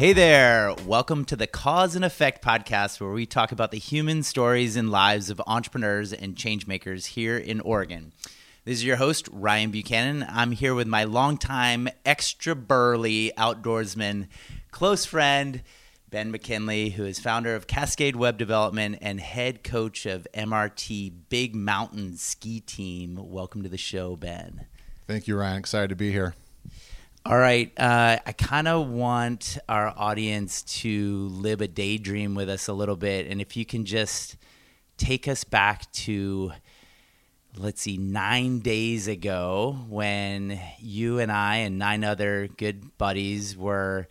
Hey there. Welcome to the Cause and Effect podcast, where we talk about the human stories and lives of entrepreneurs and changemakers here in Oregon. This is your host, Ryan Buchanan. I'm here with my longtime extra burly outdoorsman, close friend, Ben McKinley, who is founder of Cascade Web Development and head coach of MRT Big Mountain Ski Team. Welcome to the show, Ben. Thank you, Ryan. Excited to be here. All right. Uh, I kind of want our audience to live a daydream with us a little bit. And if you can just take us back to, let's see, nine days ago when you and I and nine other good buddies were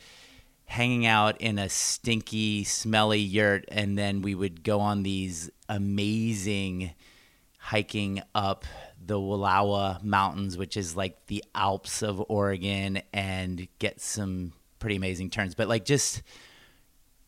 hanging out in a stinky, smelly yurt. And then we would go on these amazing hiking up the Wallowa Mountains, which is like the Alps of Oregon, and get some pretty amazing turns. But like just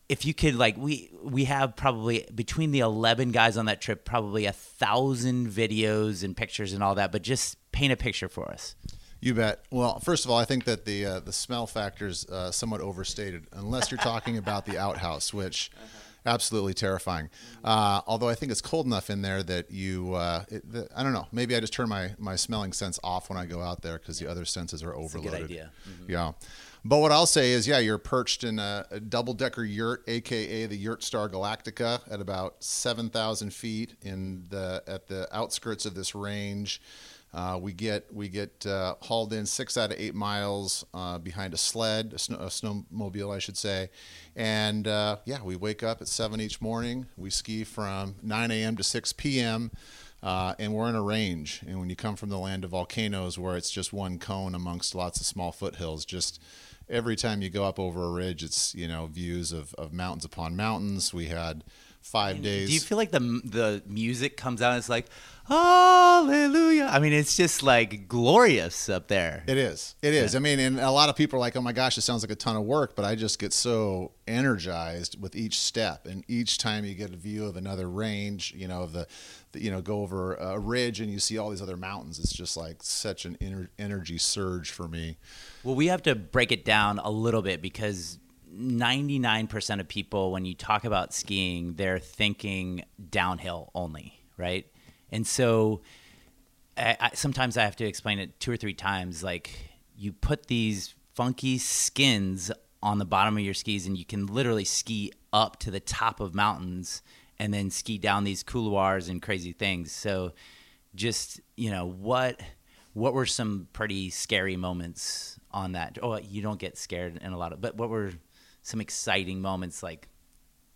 if you could like we we have probably between the 11 guys on that trip probably a thousand videos and pictures and all that but just paint a picture for us you bet. Well, first of all, I think that the uh, the smell factor is uh, somewhat overstated, unless you're talking about the outhouse, which absolutely terrifying. Uh, although I think it's cold enough in there that you, uh, it, the, I don't know, maybe I just turn my, my smelling sense off when I go out there because the other senses are overloaded. good idea. Mm-hmm. Yeah. But what I'll say is, yeah, you're perched in a, a double decker yurt, aka the Yurt Star Galactica, at about 7,000 feet in the at the outskirts of this range. Uh, we get we get uh, hauled in six out of eight miles uh, behind a sled, a, snow, a, snowmobile, I should say, and uh, yeah, we wake up at seven each morning. We ski from 9 a.m. to 6 p.m. Uh, and we're in a range. And when you come from the land of volcanoes, where it's just one cone amongst lots of small foothills, just every time you go up over a ridge, it's you know views of, of mountains upon mountains. We had five and days. Do you feel like the the music comes out? And it's like Hallelujah. I mean, it's just like glorious up there. It is. It is. Yeah. I mean, and a lot of people are like, oh my gosh, it sounds like a ton of work, but I just get so energized with each step. And each time you get a view of another range, you know, of the, the you know, go over a ridge and you see all these other mountains, it's just like such an energy surge for me. Well, we have to break it down a little bit because 99% of people, when you talk about skiing, they're thinking downhill only, right? And so I, I, sometimes I have to explain it two or three times. Like you put these funky skins on the bottom of your skis, and you can literally ski up to the top of mountains and then ski down these couloirs and crazy things. So just you know what what were some pretty scary moments on that? Oh, you don't get scared in a lot of, but what were some exciting moments like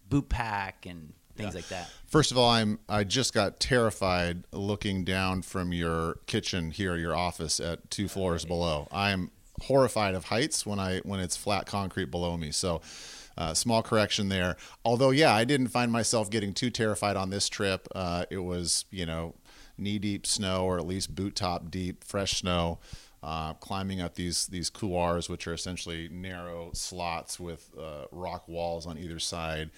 boot pack and things yeah. like that. First of all, I'm I just got terrified looking down from your kitchen here, your office at two floors right. below. I am horrified of heights when I when it's flat concrete below me. So. Uh, small correction there. Although, yeah, I didn't find myself getting too terrified on this trip. Uh, it was, you know, knee deep snow or at least boot top deep, fresh snow. Uh, climbing up these these couloirs, which are essentially narrow slots with uh, rock walls on either side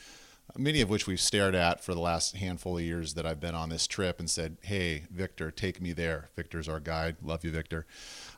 many of which we've stared at for the last handful of years that I've been on this trip and said, Hey, Victor, take me there. Victor's our guide. Love you, Victor.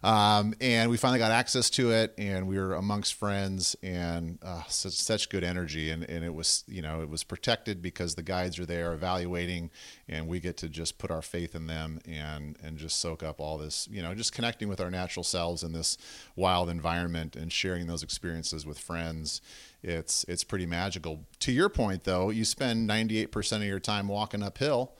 Um, and we finally got access to it and we were amongst friends and uh, such, such good energy. And, and it was, you know, it was protected because the guides are there evaluating and we get to just put our faith in them and, and just soak up all this, you know, just connecting with our natural selves in this wild environment and sharing those experiences with friends it's it's pretty magical. To your point, though, you spend 98% of your time walking uphill,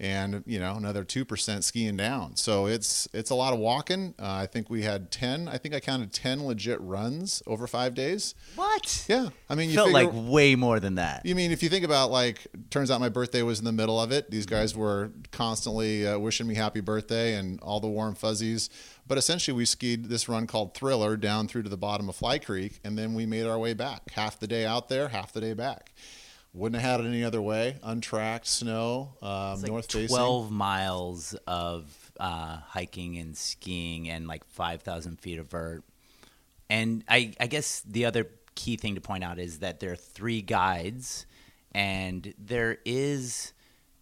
and you know another two percent skiing down. So it's it's a lot of walking. Uh, I think we had 10. I think I counted 10 legit runs over five days. What? Yeah, I mean, you felt figure, like way more than that. You mean if you think about like, turns out my birthday was in the middle of it. These guys were constantly uh, wishing me happy birthday and all the warm fuzzies. But essentially, we skied this run called Thriller down through to the bottom of Fly Creek, and then we made our way back. Half the day out there, half the day back. Wouldn't have had it any other way. Untracked snow, um, like north facing. Twelve miles of uh, hiking and skiing, and like five thousand feet of vert. And I, I guess the other key thing to point out is that there are three guides, and there is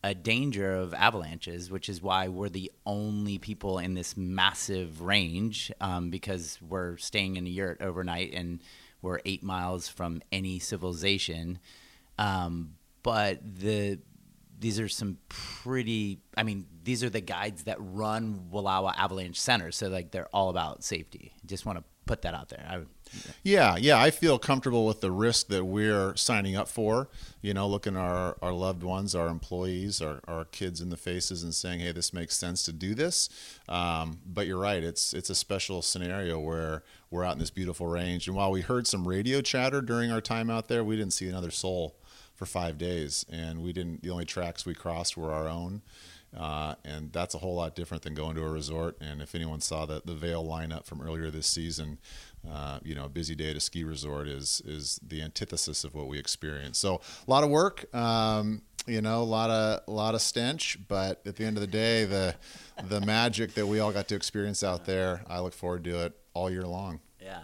a danger of avalanches, which is why we're the only people in this massive range um, because we're staying in a yurt overnight and we're eight miles from any civilization. Um, but the these are some pretty i mean these are the guides that run Wallowa avalanche center. So like they're all about safety. Just want to put that out there. I, yeah yeah i feel comfortable with the risk that we're signing up for you know looking our our loved ones our employees our, our kids in the faces and saying hey this makes sense to do this. Um, but you're right it's it's a special scenario where we're out in this beautiful range. And while we heard some radio chatter during our time out there we didn't see another soul for five days, and we didn't. The only tracks we crossed were our own, uh, and that's a whole lot different than going to a resort. And if anyone saw the the Vail lineup from earlier this season, uh, you know, a busy day at a ski resort is is the antithesis of what we experienced. So a lot of work. Um, you know, a lot of a lot of stench, but at the end of the day, the the magic that we all got to experience out there, I look forward to it all year long. Yeah.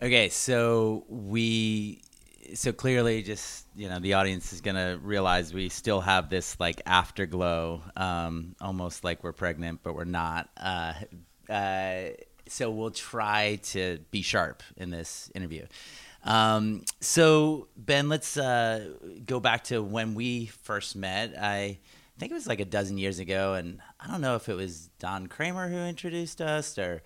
Okay, so we so clearly just you know the audience is gonna realize we still have this like afterglow um, almost like we're pregnant but we're not. Uh, uh, so we'll try to be sharp in this interview. Um, so ben let's uh, go back to when we first met. I think it was like a dozen years ago and i don't know if it was don kramer who introduced us or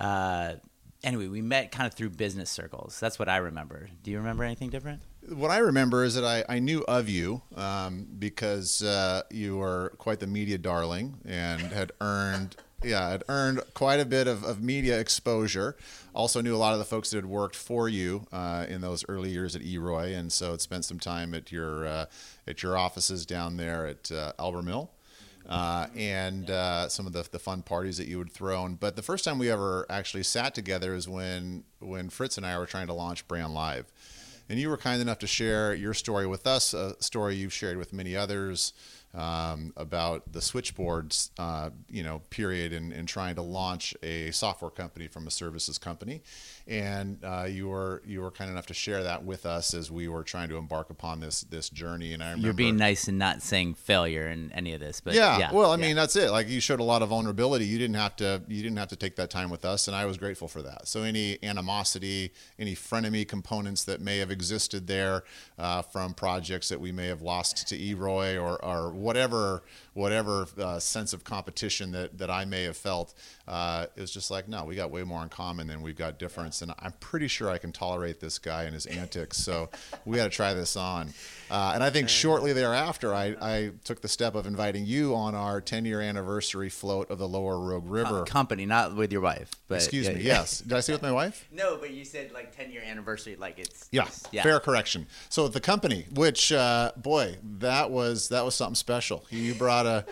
uh, anyway, we met kind of through business circles. That's what I remember. Do you remember anything different? What I remember is that I, I knew of you um, because uh, you were quite the media darling and had earned yeah had earned quite a bit of, of media exposure. Also knew a lot of the folks that had worked for you uh, in those early years at eROI, and so had spent some time at your uh, at your offices down there at uh, Albers Mill uh, and uh, some of the, the fun parties that you would throw. In. But the first time we ever actually sat together is when when Fritz and I were trying to launch Brandlive, and you were kind enough to share your story with us, a story you've shared with many others um, about the switchboards, uh, you know, period, and, and trying to launch a software company from a services company. And uh, you were you were kind enough to share that with us as we were trying to embark upon this this journey. And I remember, you're being nice and not saying failure in any of this, but yeah, yeah well, I yeah. mean that's it. Like you showed a lot of vulnerability. You didn't have to you didn't have to take that time with us, and I was grateful for that. So any animosity, any frenemy components that may have existed there uh, from projects that we may have lost to eROI or or whatever whatever uh, sense of competition that, that I may have felt, uh, it was just like, no, we got way more in common than we've got difference. And I'm pretty sure I can tolerate this guy and his antics. So we got to try this on. Uh, and I think shortly thereafter, I, I took the step of inviting you on our 10 year anniversary float of the Lower Rogue River. company, not with your wife. But Excuse yeah, me. yeah. Yes. Did I say with my wife? No, but you said like 10 year anniversary, like it's Yeah, it's- yeah. fair correction. So the company, which uh, boy, that was that was something special. You brought a,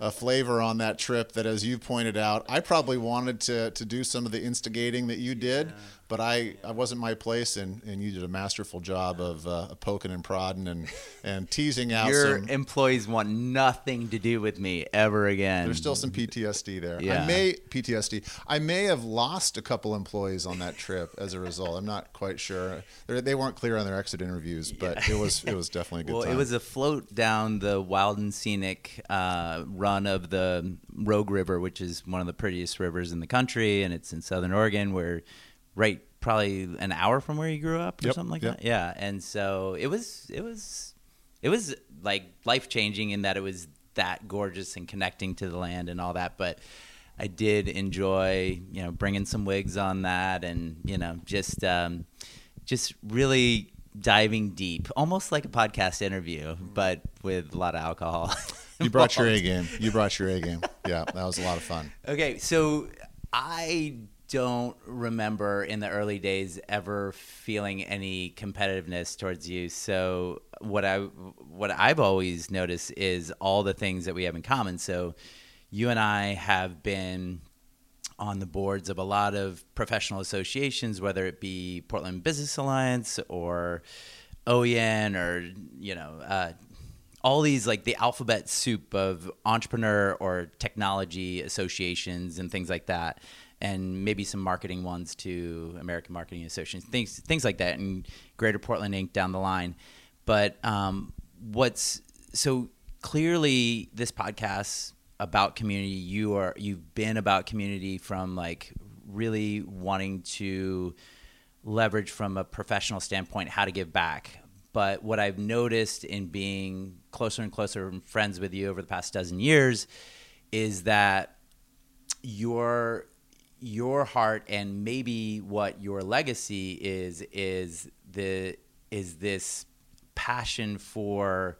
a flavor on that trip that, as you pointed out, I probably wanted to to do some of the instigating that you did, but I, I wasn't my place, and, and you did a masterful job of uh, poking and prodding and and teasing out Your some. employees want nothing to do with me ever again. There's still some PTSD there. Yeah. I may PTSD. I may have lost a couple employees on that trip as a result. I'm not quite sure. They're, they weren't clear on their exit interviews, but it was it was definitely a good well, time. it was a float down the wild and scenic uh, run of the Rogue River, which is one of the prettiest rivers in the country, and it's in Southern Oregon, where right probably an hour from where you grew up or Yep, something like yep. that. Yeah, and so it was it was it was like life changing in that it was that gorgeous and connecting to the land and all that, but. I did enjoy, you know, bringing some wigs on that, and you know, just um, just really diving deep, almost like a podcast interview, but with a lot of alcohol. You brought your A game. You brought your A game. Yeah, that was a lot of fun. Okay, so I don't remember in the early days ever feeling any competitiveness towards you. So what I what I've always noticed is all the things that we have in common. So you and I have been on the boards of a lot of professional associations, whether it be Portland Business Alliance or OEN or you know uh, all these like the alphabet soup of entrepreneur or technology associations and things like that, and maybe some marketing ones to American Marketing Association, things things like that, and Greater Portland Inc. down the line. But um, what's so clearly this podcast about community you are you've been about community from like really wanting to leverage from a professional standpoint how to give back. But what I've noticed in being closer and closer friends with you over the past dozen years is that your your heart and maybe what your legacy is is the is this passion for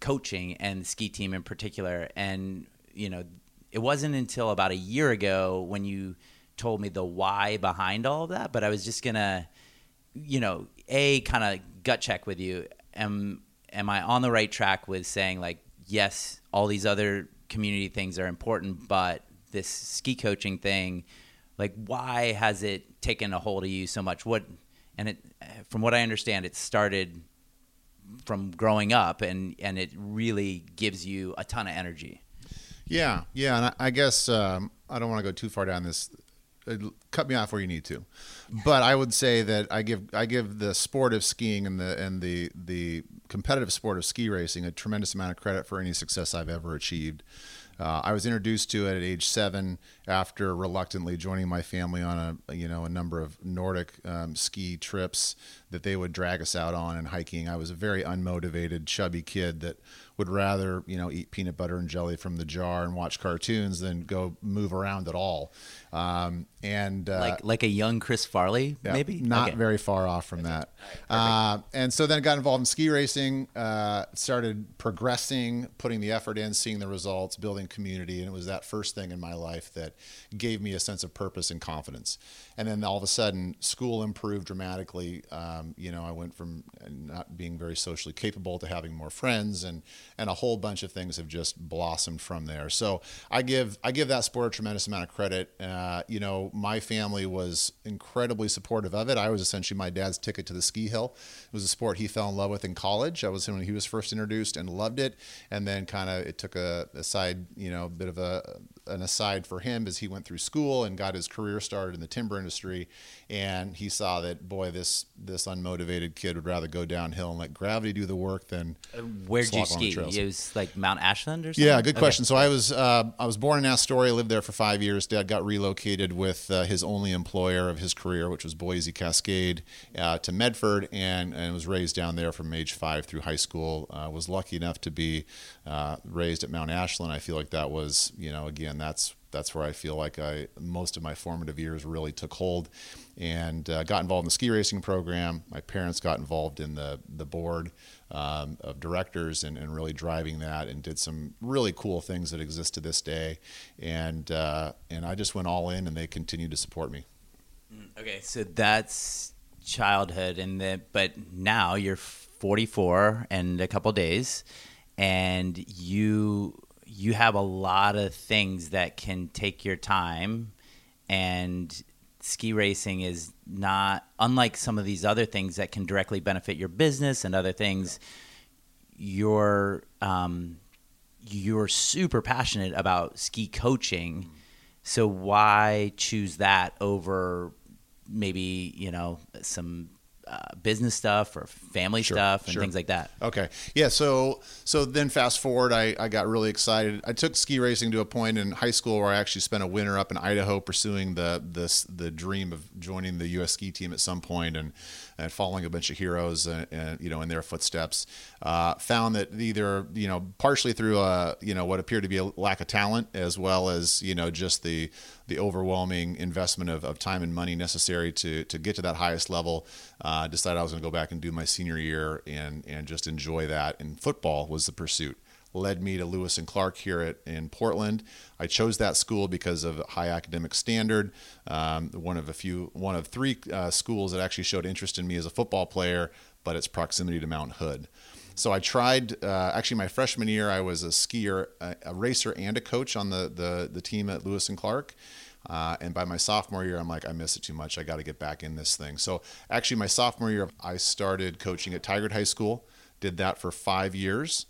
coaching and the ski team in particular. And you know it wasn't until about a year ago when you told me the why behind all of that but i was just gonna you know a kind of gut check with you. Am am i on the right track with saying like yes all these other community things are important but this ski coaching thing like why has it taken a hold of you so much? What and it from what i understand it started from growing up and and it really gives you a ton of energy. Yeah yeah and i, I guess um, i don't want to go too far down this uh, cut me off where you need to but i would say that i give i give the sport of skiing and the and the the competitive sport of ski racing a tremendous amount of credit for any success i've ever achieved uh, I was introduced to it at age seven after reluctantly joining my family on a you know a number of Nordic um, ski trips that they would drag us out on and hiking. I was a very unmotivated, chubby kid that would rather you know eat peanut butter and jelly from the jar and watch cartoons than go move around at all. Um, and uh, like like a young Chris Farley, yeah, maybe not Okay. very far off from that. Uh, and so then I got involved in ski racing, uh, started progressing, putting the effort in, seeing the results, building community, and it was that first thing in my life that gave me a sense of purpose and confidence. And then all of a sudden, school improved dramatically. Um, you know, I went from not being very socially capable to having more friends, and and a whole bunch of things have just blossomed from there. So I give I give that sport a tremendous amount of credit. Uh, you know, my family was incredibly supportive of it. I was essentially my dad's ticket to the ski hill. It was a sport he fell in love with in college. I was when he was first introduced and loved it, and then kind of it took a, a side, you know, a bit of a an aside for him as he went through school and got his career started in the timber industry and he saw that boy this this unmotivated kid would rather go downhill and let gravity do the work than Where'd you slog on the ski? It was like Mount Ashland or something. Yeah, good Okay. question. So I was uh, I was born in Astoria, lived there for five years. Dad got relocated with uh, his only employer of his career, which was Boise Cascade, uh, to Medford, and and was raised down there from age five through high school. Uh, was lucky enough to be uh, raised at Mount Ashland. I feel like that was you know again that's that's where I feel like I most of my formative years really took hold, and uh, got involved in the ski racing program. My parents got involved in the the board um, of directors and, and really driving that, and did some really cool things that exist to this day, and uh, and I just went all in, and they continue to support me. Okay, so that's childhood, and then but now you're 44 and a couple days, and you you have a lot of things that can take your time, and ski racing is not unlike some of these other things that can directly benefit your business and other things. You're um, you're super passionate about ski coaching. So why choose that over maybe you know some uh, business stuff or family Sure, stuff and sure. things like that? Okay. Yeah. So so then fast forward, I, I got really excited. I took ski racing to a point in high school where I actually spent a winter up in Idaho pursuing the this the dream of joining the U.S. ski team at some point and and following a bunch of heroes and, and you know in their footsteps. Uh, found that either you know partially through a you know what appeared to be a lack of talent as well as you know just the the overwhelming investment of, of time and money necessary to to get to that highest level. Uh, decided I was going to go back and do my senior year and and just enjoy that. And football was the pursuit. Led me to Lewis and Clark here at in Portland. I chose that school because of high academic standard. Um, one of a few, one of three uh, schools that actually showed interest in me as a football player, but its proximity to Mount Hood. So I tried. Uh, actually, my freshman year, I was a skier, a, a racer, and a coach on the the, the team at Lewis and Clark. Uh, and by my sophomore year, I'm like, I miss it too much. I got to get back in this thing. So actually, my sophomore year, I started coaching at Tigard High School. Did that for five years.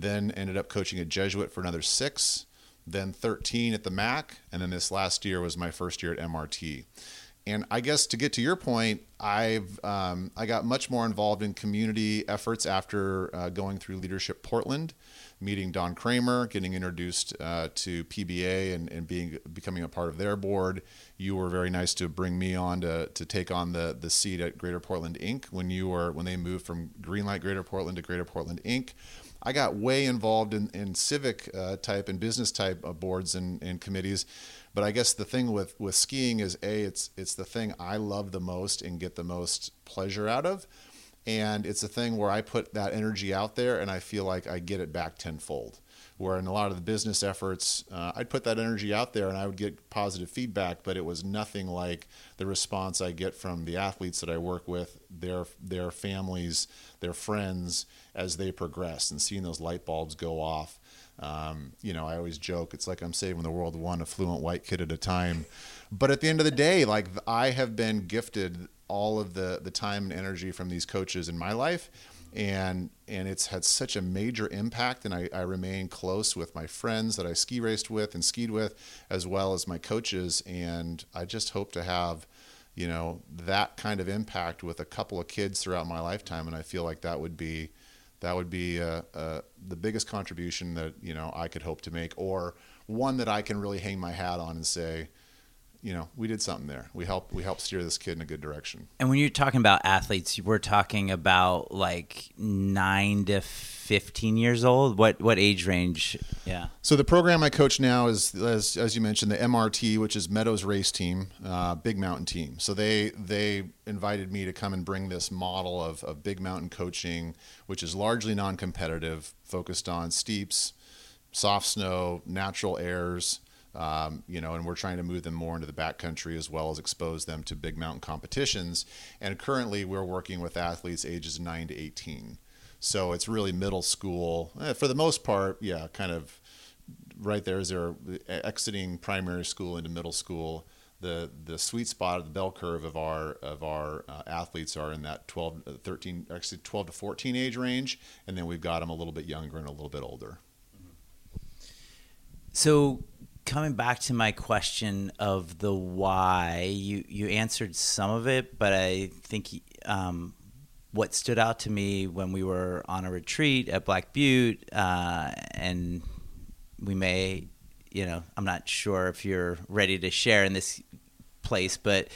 Then ended up coaching a Jesuit for another six. Then 13 at the MAC, and then this last year was my first year at MRT. And I guess to get to your point, I've um, I got much more involved in community efforts after uh, going through Leadership Portland. meeting Don Kramer, getting introduced uh, to PBA and, and being becoming a part of their board. You were very nice to bring me on to, to take on the, the seat at Greater Portland Inc. when you were when they moved from Greenlight Greater Portland to Greater Portland Inc. I got way involved in, in civic uh, type and business type of boards and, and committees. But I guess the thing with, with skiing is a it's it's the thing I love the most and get the most pleasure out of and it's a thing where I put that energy out there and I feel like I get it back tenfold. Where in a lot of the business efforts, uh, I'd put that energy out there and I would get positive feedback, but it was nothing like the response I get from the athletes that I work with, their their families, their friends as they progress, and seeing those light bulbs go off. Um, you know, I always joke it's like I'm saving the world one affluent white kid at a time. But at the end of the day, like I have been gifted all of the the time and energy from these coaches in my life and and it's had such a major impact and I, I remain close with my friends that I ski raced with and skied with as well as my coaches and I just hope to have you know that kind of impact with a couple of kids throughout my lifetime and I feel like that would be that would be uh, uh, the biggest contribution that you know I could hope to make or one that I can really hang my hat on and say you know, we did something there. We helped we helped steer this kid in a good direction. And when you're talking about athletes, we're talking about like nine to fifteen years old. What what age range? Yeah. So the program I coach now is, as, as you mentioned, the MRT, which is Meadows Race Team, uh, Big Mountain Team. So they they invited me to come and bring this model of, of big mountain coaching, which is largely non-competitive, focused on steeps, soft snow, natural airs um, you know, and we're trying to move them more into the backcountry as well as expose them to big mountain competitions. And currently, we're working with athletes ages 9 to 18. So it's really middle school eh, for the most part. Yeah, kind of right there as they're exiting primary school into middle school. The, the sweet spot of the bell curve of our of our uh, athletes are in that 12 uh, 13 actually 12 to 14 age range and then we've got them a little bit younger and a little bit older so coming back to my question of the why, you you answered some of it, but I think um, what stood out to me when we were on a retreat at Black Butte, uh, and we may, you know, I'm not sure if you're ready to share in this place, but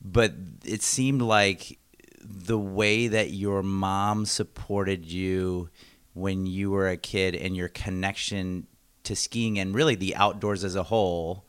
but it seemed like the way that your mom supported you when you were a kid and your connection to skiing and really the outdoors as a whole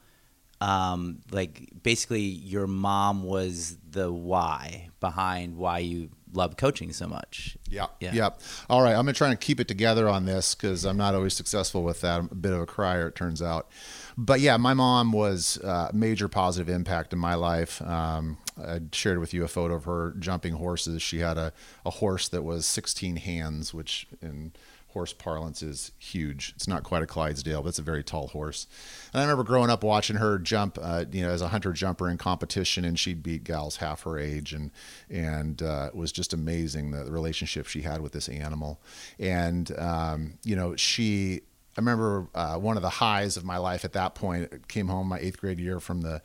um, like basically your mom was the why behind why you love coaching so much. Yeah, yeah. Yep. All right. I'm going to try and keep it together on this because I'm not always successful with that. I'm a bit of a crier, it turns out. But yeah, my mom was a uh, major positive impact in my life. Um, I shared with you a photo of her jumping horses. She had a, a horse that was 16 hands, which in horse parlance is huge. It's not quite a Clydesdale, but it's a very tall horse. And I remember growing up watching her jump, uh, you know, as a hunter jumper in competition, and she'd beat gals half her age, and and uh, it was just amazing the, the, relationship she had with this animal. And um, you know, she. I remember uh, one of the highs of my life at that point. Came home my eighth grade year from the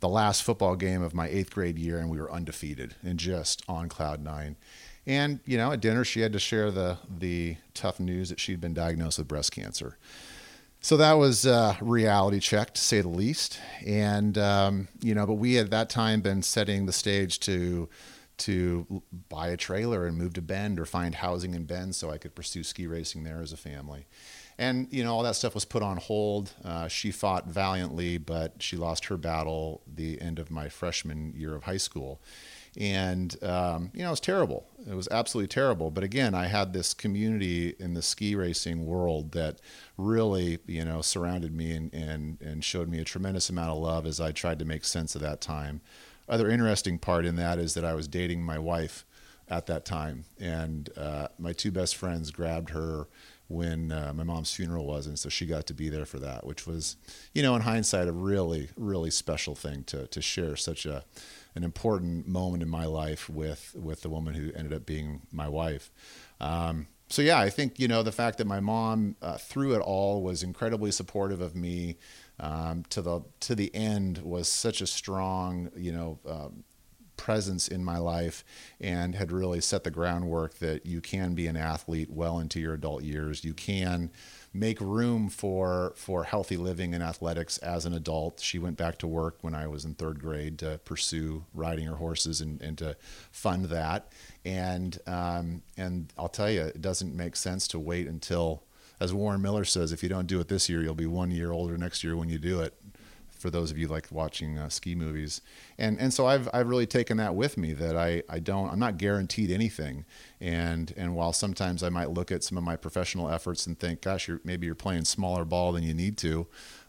the last football game of my eighth grade year, and we were undefeated and just on cloud nine. And you know, at dinner, she had to share the the tough news that she'd been diagnosed with breast cancer. So that was a reality check, to say the least. And um, you know, but we had at that time been setting the stage to to buy a trailer and move to Bend or find housing in Bend so I could pursue ski racing there as a family. And you know, all that stuff was put on hold. Uh, she fought valiantly, but she lost her battle the end of my freshman year of high school. And um, you know it was terrible. It was absolutely terrible. But again i had this community in the ski racing world that really you know surrounded me and, and, and showed me a tremendous amount of love as i tried to make sense of that time. Other interesting part in that is that i was dating my wife at that time. And uh, my two best friends grabbed her when uh, my mom's funeral was, and so she got to be there for that, which was, you know, in hindsight, a really, really special thing to to share such a an important moment in my life with with the woman who ended up being my wife. Um, so yeah, I think you know the fact that my mom uh, through it all was incredibly supportive of me um, to the to the end was such a strong you know um, presence in my life and had really set the groundwork that you can be an athlete well into your adult years. You can make room for for healthy living and athletics as an adult. She went back to work when I was in third grade to pursue riding her horses and, and to fund that. And um, and I'll tell you, it doesn't make sense to wait until, as Warren Miller says, if you don't do it this year, you'll be one year older next year when you do it for those of you like watching uh, ski movies. And and so I've I've really taken that with me that I I don't I'm not guaranteed anything. And and while sometimes I might look at some of my professional efforts and think, gosh, you're, maybe you're playing smaller ball than you need to.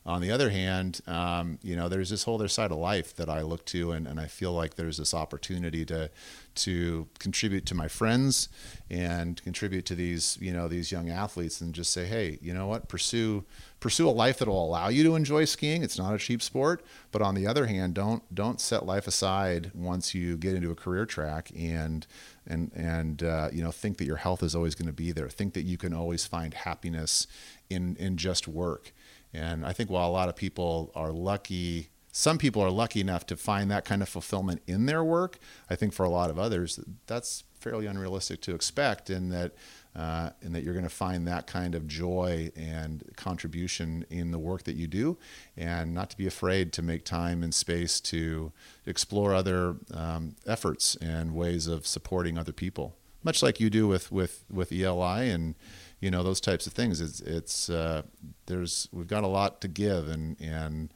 On the other hand, um, you know, there's this whole other side of life that I look to, and, and I feel like there's this opportunity to to contribute to my friends and contribute to these you know these young athletes, and just say, hey, you know what, pursue pursue a life that will allow you to enjoy skiing. It's not a cheap sport, but on the other hand, don't don't set life aside once you get into a career track and and and uh, you know think that your health is always going to be there. Think that you can always find happiness in in just work. And I think while a lot of people are lucky some people are lucky enough to find that kind of fulfillment in their work. I think for a lot of others, that's fairly unrealistic to expect, in that uh, and that you're going to find that kind of joy and contribution in the work that you do, and not to be afraid to make time and space to explore other um, efforts and ways of supporting other people, much like you do with with with ELI and you know those types of things. It's it's uh, there's we've got a lot to give, and and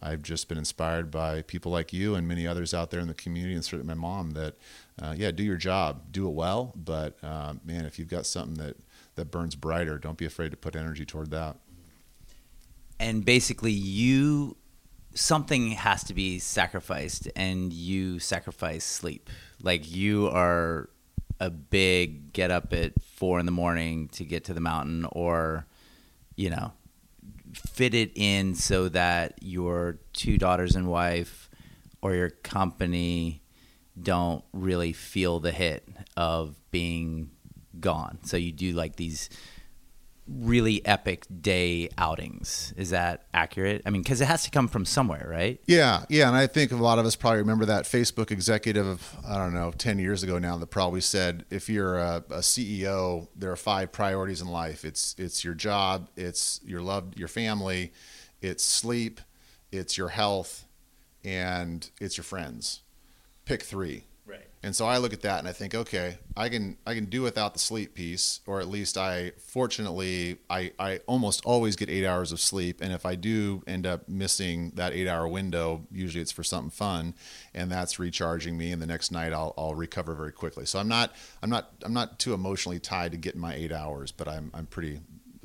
I've just been inspired by people like you and many others out there in the community, and certainly my mom. That, uh, yeah, do your job, do it well. But uh, man, if you've got something that that burns brighter, don't be afraid to put energy toward that. And basically, you something has to be sacrificed, and you sacrifice sleep. Like you are a big get up at four in the morning to get to the mountain, or you know fit it in so that your two daughters and wife or your company don't really feel the hit of being gone. So you do like these really epic day outings. Is that accurate? I mean, because it has to come from somewhere, right? Yeah, yeah. And I think a lot of us probably remember that Facebook executive of, I don't know, 10 years ago now that probably said if you're a, a CEO, there are five priorities in life it's, it's your job, it's your love, your family, it's sleep, it's your health, and it's your friends. Pick three and so I look at that and I think, okay, I can I can do without the sleep piece, or at least I fortunately I, I almost always get eight hours of sleep. And if I do end up missing that eight hour window, usually it's for something fun, and that's recharging me. And the next night I'll I'll recover very quickly. So I'm not I'm not I'm not too emotionally tied to getting my eight hours, but I'm I'm pretty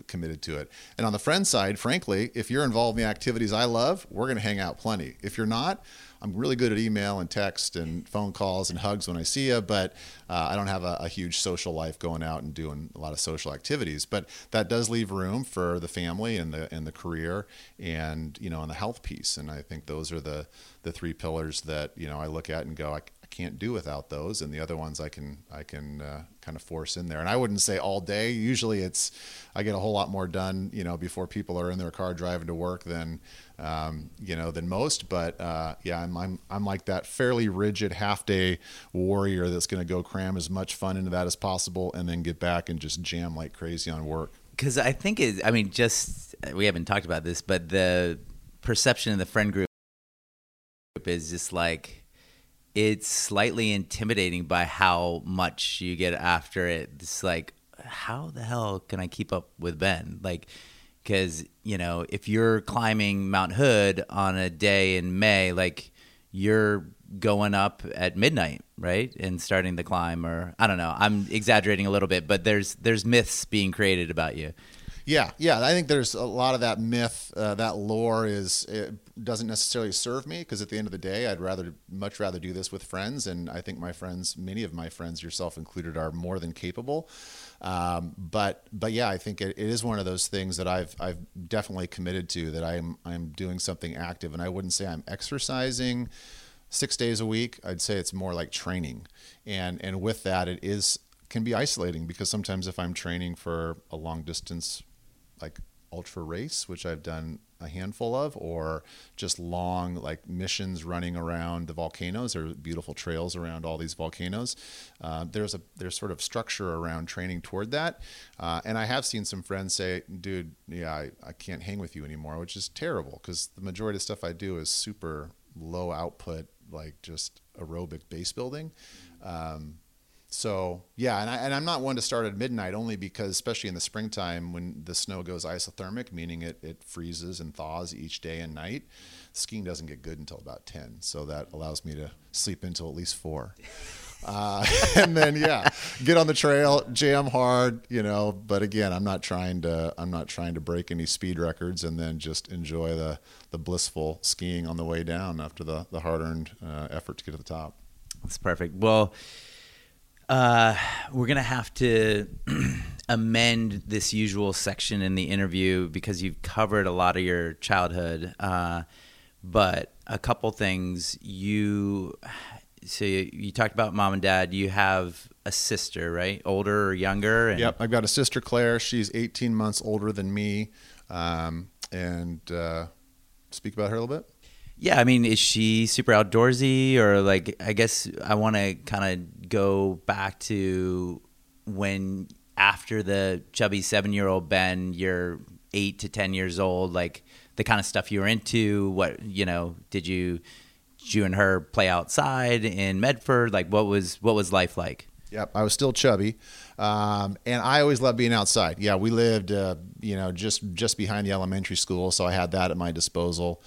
committed to it. And on the friend side, frankly, if you're involved in the activities I love, we're going to hang out plenty. If you're not, I'm really good at email and text and phone calls and hugs when I see you, but uh, I don't have a, a, huge social life going out and doing a lot of social activities. But that does leave room for the family and the and the career and you know and the health piece. And I think those are the the three pillars that you know I look at and go, I, can't do without those, and the other ones I can I can uh, kind of force in there. And I wouldn't say all day. Usually, it's I get a whole lot more done, you know, before people are in their car driving to work than um, you know than most. But uh, yeah, I'm, I'm I'm like that fairly rigid half day warrior that's going to go cram as much fun into that as possible, and then get back and just jam like crazy on work. Because I think it. I mean, just we haven't talked about this, but the perception in the friend group is just like it's slightly intimidating by how much you get after it. It's like, how the hell can I keep up with Ben? Like, because you know, if you're climbing Mount Hood on a day in May, like you're going up at midnight, right, and starting the climb, or I don't know. I'm exaggerating a little bit, but there's there's myths being created about you. Yeah, yeah. I think there's a lot of that myth, uh, that lore is doesn't necessarily serve me because at the end of the day, I'd rather much rather do this with friends, and I think my friends, many of my friends, yourself included, are more than capable. Um, but but yeah, I think it, it is one of those things that I've I've definitely committed to that I'm I'm doing something active, and I wouldn't say I'm exercising six days a week. I'd say it's more like training, and and with that, it is can be isolating because sometimes if I'm training for a long distance like ultra race, which I've done a handful of, or just long like missions running around the volcanoes. Are beautiful trails around all these volcanoes. Uh, there's a there's sort of structure around training toward that, uh, and I have seen some friends say, "Dude, yeah, I, I can't hang with you anymore," which is terrible because the majority of stuff I do is super low output, like just aerobic base building. Um, so yeah, and, I, and I'm not one to start at midnight only because, especially in the springtime when the snow goes isothermic, meaning it, it freezes and thaws each day and night, skiing doesn't get good until about 10. So that allows me to sleep until at least four. Uh, and then yeah, get on the trail, jam hard, you know. But again, I'm not trying to I'm not trying to break any speed records, and then just enjoy the the blissful skiing on the way down after the the hard earned uh, effort to get to the top. That's perfect. Well, uh, we're gonna have to amend this usual section in the interview because you've covered a lot of your childhood. Uh, but a couple things you so you, you, talked about mom and dad. You have a sister, right? Older or younger? And... Yep, I've got a sister, Claire. She's 18 months older than me. Um, and uh, speak about her a little bit. Yeah, I mean, is she super outdoorsy or like? I guess I want to kind of go back to when after the chubby seven year old Ben, you're eight to ten years old, like the kind of stuff you were into. What you know? Did you did you and her play outside in Medford? Like, what was what was life like? Yep, I was still chubby, um, and I always loved being outside. Yeah, we lived, uh, you know, just just behind the elementary school, so I had that at my disposal.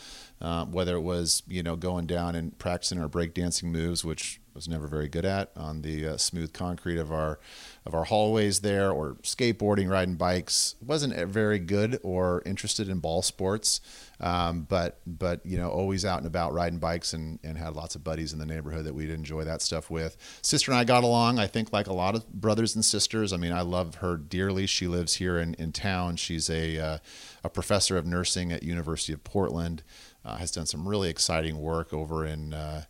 Uh, whether it was you know going down and practicing our breakdancing moves, which was never very good at on the uh, smooth concrete of our of our hallways there, or skateboarding, riding bikes. wasn't very good or interested in ball sports, um, but but you know always out and about riding bikes and and had lots of buddies in the neighborhood that we'd enjoy that stuff with. Sister and I got along, I think, like a lot of brothers and sisters. I mean, I love her dearly. She lives here in in town. She's a uh, a professor of nursing at University of Portland has done some really exciting work over in uh,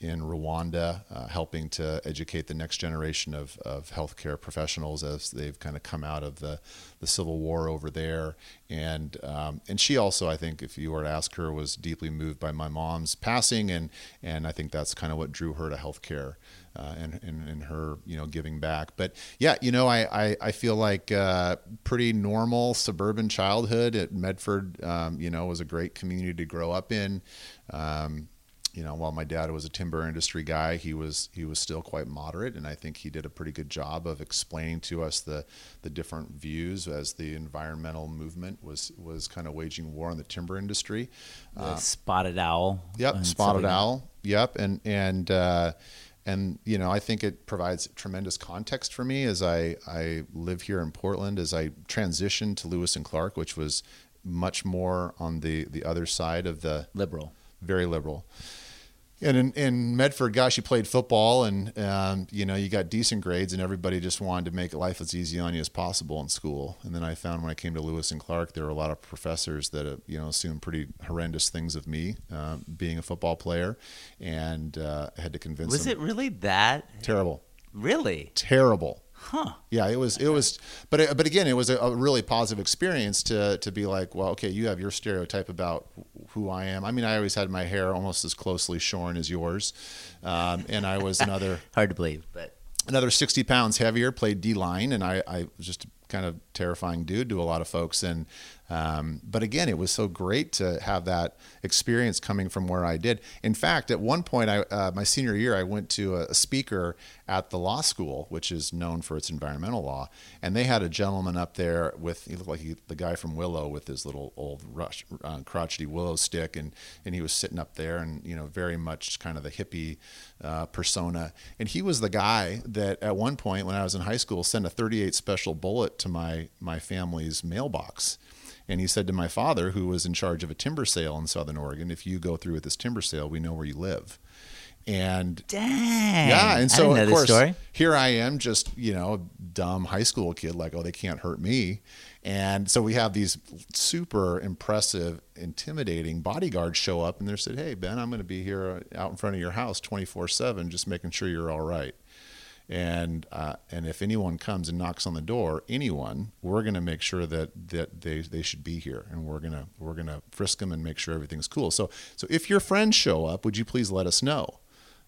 in Rwanda, uh, helping to educate the next generation of, of healthcare professionals as they've kind of come out of the, the civil war over there. And um, and she also, I think, if you were to ask her, was deeply moved by my mom's passing, and and I think that's kind of what drew her to healthcare. Uh, and, and, and her you know giving back but yeah you know I, I, I feel like uh, pretty normal suburban childhood at Medford um, you know was a great community to grow up in um, you know, while my dad was a timber industry guy, he was he was still quite moderate, and I think he did a pretty good job of explaining to us the the different views as the environmental movement was was kind of waging war on the timber industry. Uh, spotted owl. Yep, spotted owl. Yep, and and. Uh, and you know, I think it provides tremendous context for me as I I live here in Portland as I transitioned to Lewis and Clark, which was much more on the the other side of the liberal, very liberal and in, in Medford, gosh, you played football and, um, you know, you got decent grades and everybody just wanted to make life as easy on you as possible in school. And then I found when I came to Lewis and Clark, there were a lot of professors that, uh, you know, assumed pretty horrendous things of me uh, being a football player. And uh, I had to convince Was them. it really that? Terrible. Really? Terrible. Huh. Yeah, it was. It was. But but again, it was a, a, really positive experience to to be like, well, okay, you have your stereotype about who I am. I mean, I always had my hair almost as closely shorn as yours, um, and I was another hard to believe, but another sixty pounds heavier. Played D line, and I I was just kind of terrifying dude to a lot of folks. And um, but again, it was so great to have that experience coming from where I did. In fact, at one point, I uh, my senior year, I went to a, a, speaker at the law school, which is known for its environmental law, and they had a gentleman up there with he looked like he, the guy from Willow with his little old rush, uh, crotchety willow stick, and and he was sitting up there, and you know, very much kind of the hippie uh, persona, and he was the guy that at one point when I was in high school sent a 38 special bullet to my my family's mailbox and he said to my father, who was in charge of a timber sale in Southern Oregon, if you go through with this timber sale, we know where you live. And dang, yeah, and so of course here I am, just you know, a dumb high school kid, like oh they can't hurt me, and so we have these super impressive, intimidating bodyguards show up, and they said, hey Ben, I'm going to be here uh, out in front of your house 24 seven, just making sure you're all right. And uh, and if anyone comes and knocks on the door, anyone, we're going to make sure that that they they should be here, and we're gonna we're gonna frisk them and make sure everything's cool. So so if your friends show up, would you please let us know?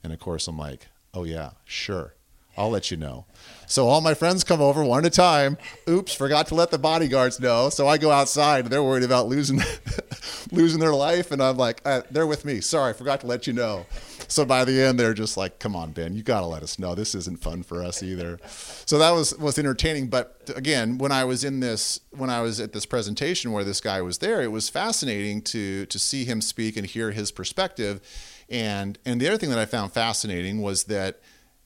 And of course, I'm like, oh yeah, sure. I'll let you know. So all my friends come over one at a time. Oops, forgot to let the bodyguards know. So I go outside. They're worried about losing losing their life, and I'm like, uh, they're with me. Sorry, forgot to let you know. So by the end, they're just like, "Come on, Ben, you got to let us know. This isn't fun for us either." So that was was entertaining. But again, when I was in this, when I was at this presentation where this guy was there, it was fascinating to to see him speak and hear his perspective. And and the other thing that I found fascinating was that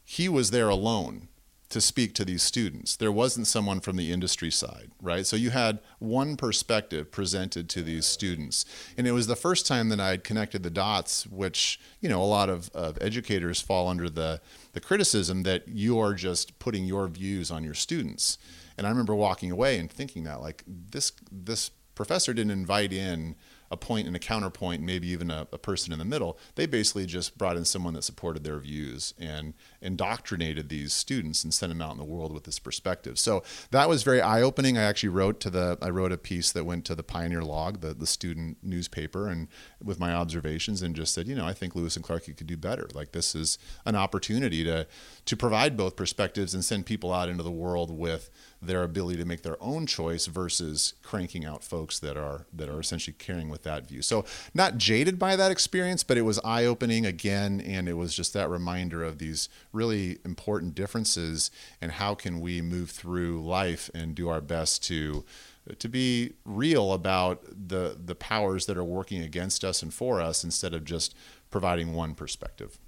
he was there alone to speak to these students. There wasn't someone from the industry side, right? So you had one perspective presented to these students. And it was the first time that I had connected the dots, which, you know, a lot of, of educators fall under the, the criticism that you are just putting your views on your students. And I remember walking away and thinking that, like, this, this professor didn't invite in a point and a counterpoint, maybe even a, a, person in the middle. They basically just brought in someone that supported their views and indoctrinated these students and sent them out in the world with this perspective. So that was very eye opening. I actually wrote to the I wrote a piece that went to the Pioneer Log, the, the student newspaper, and with my observations and just said, you know, I think Lewis and Clark could do better. Like this is an opportunity to to provide both perspectives and send people out into the world with their ability to make their own choice versus cranking out folks that are that are essentially carrying with that view. So not jaded by that experience, but it was eye opening again, and it was just that reminder of these really important differences and how can we move through life and do our best to to be real about the the powers that are working against us and for us instead of just providing one perspective.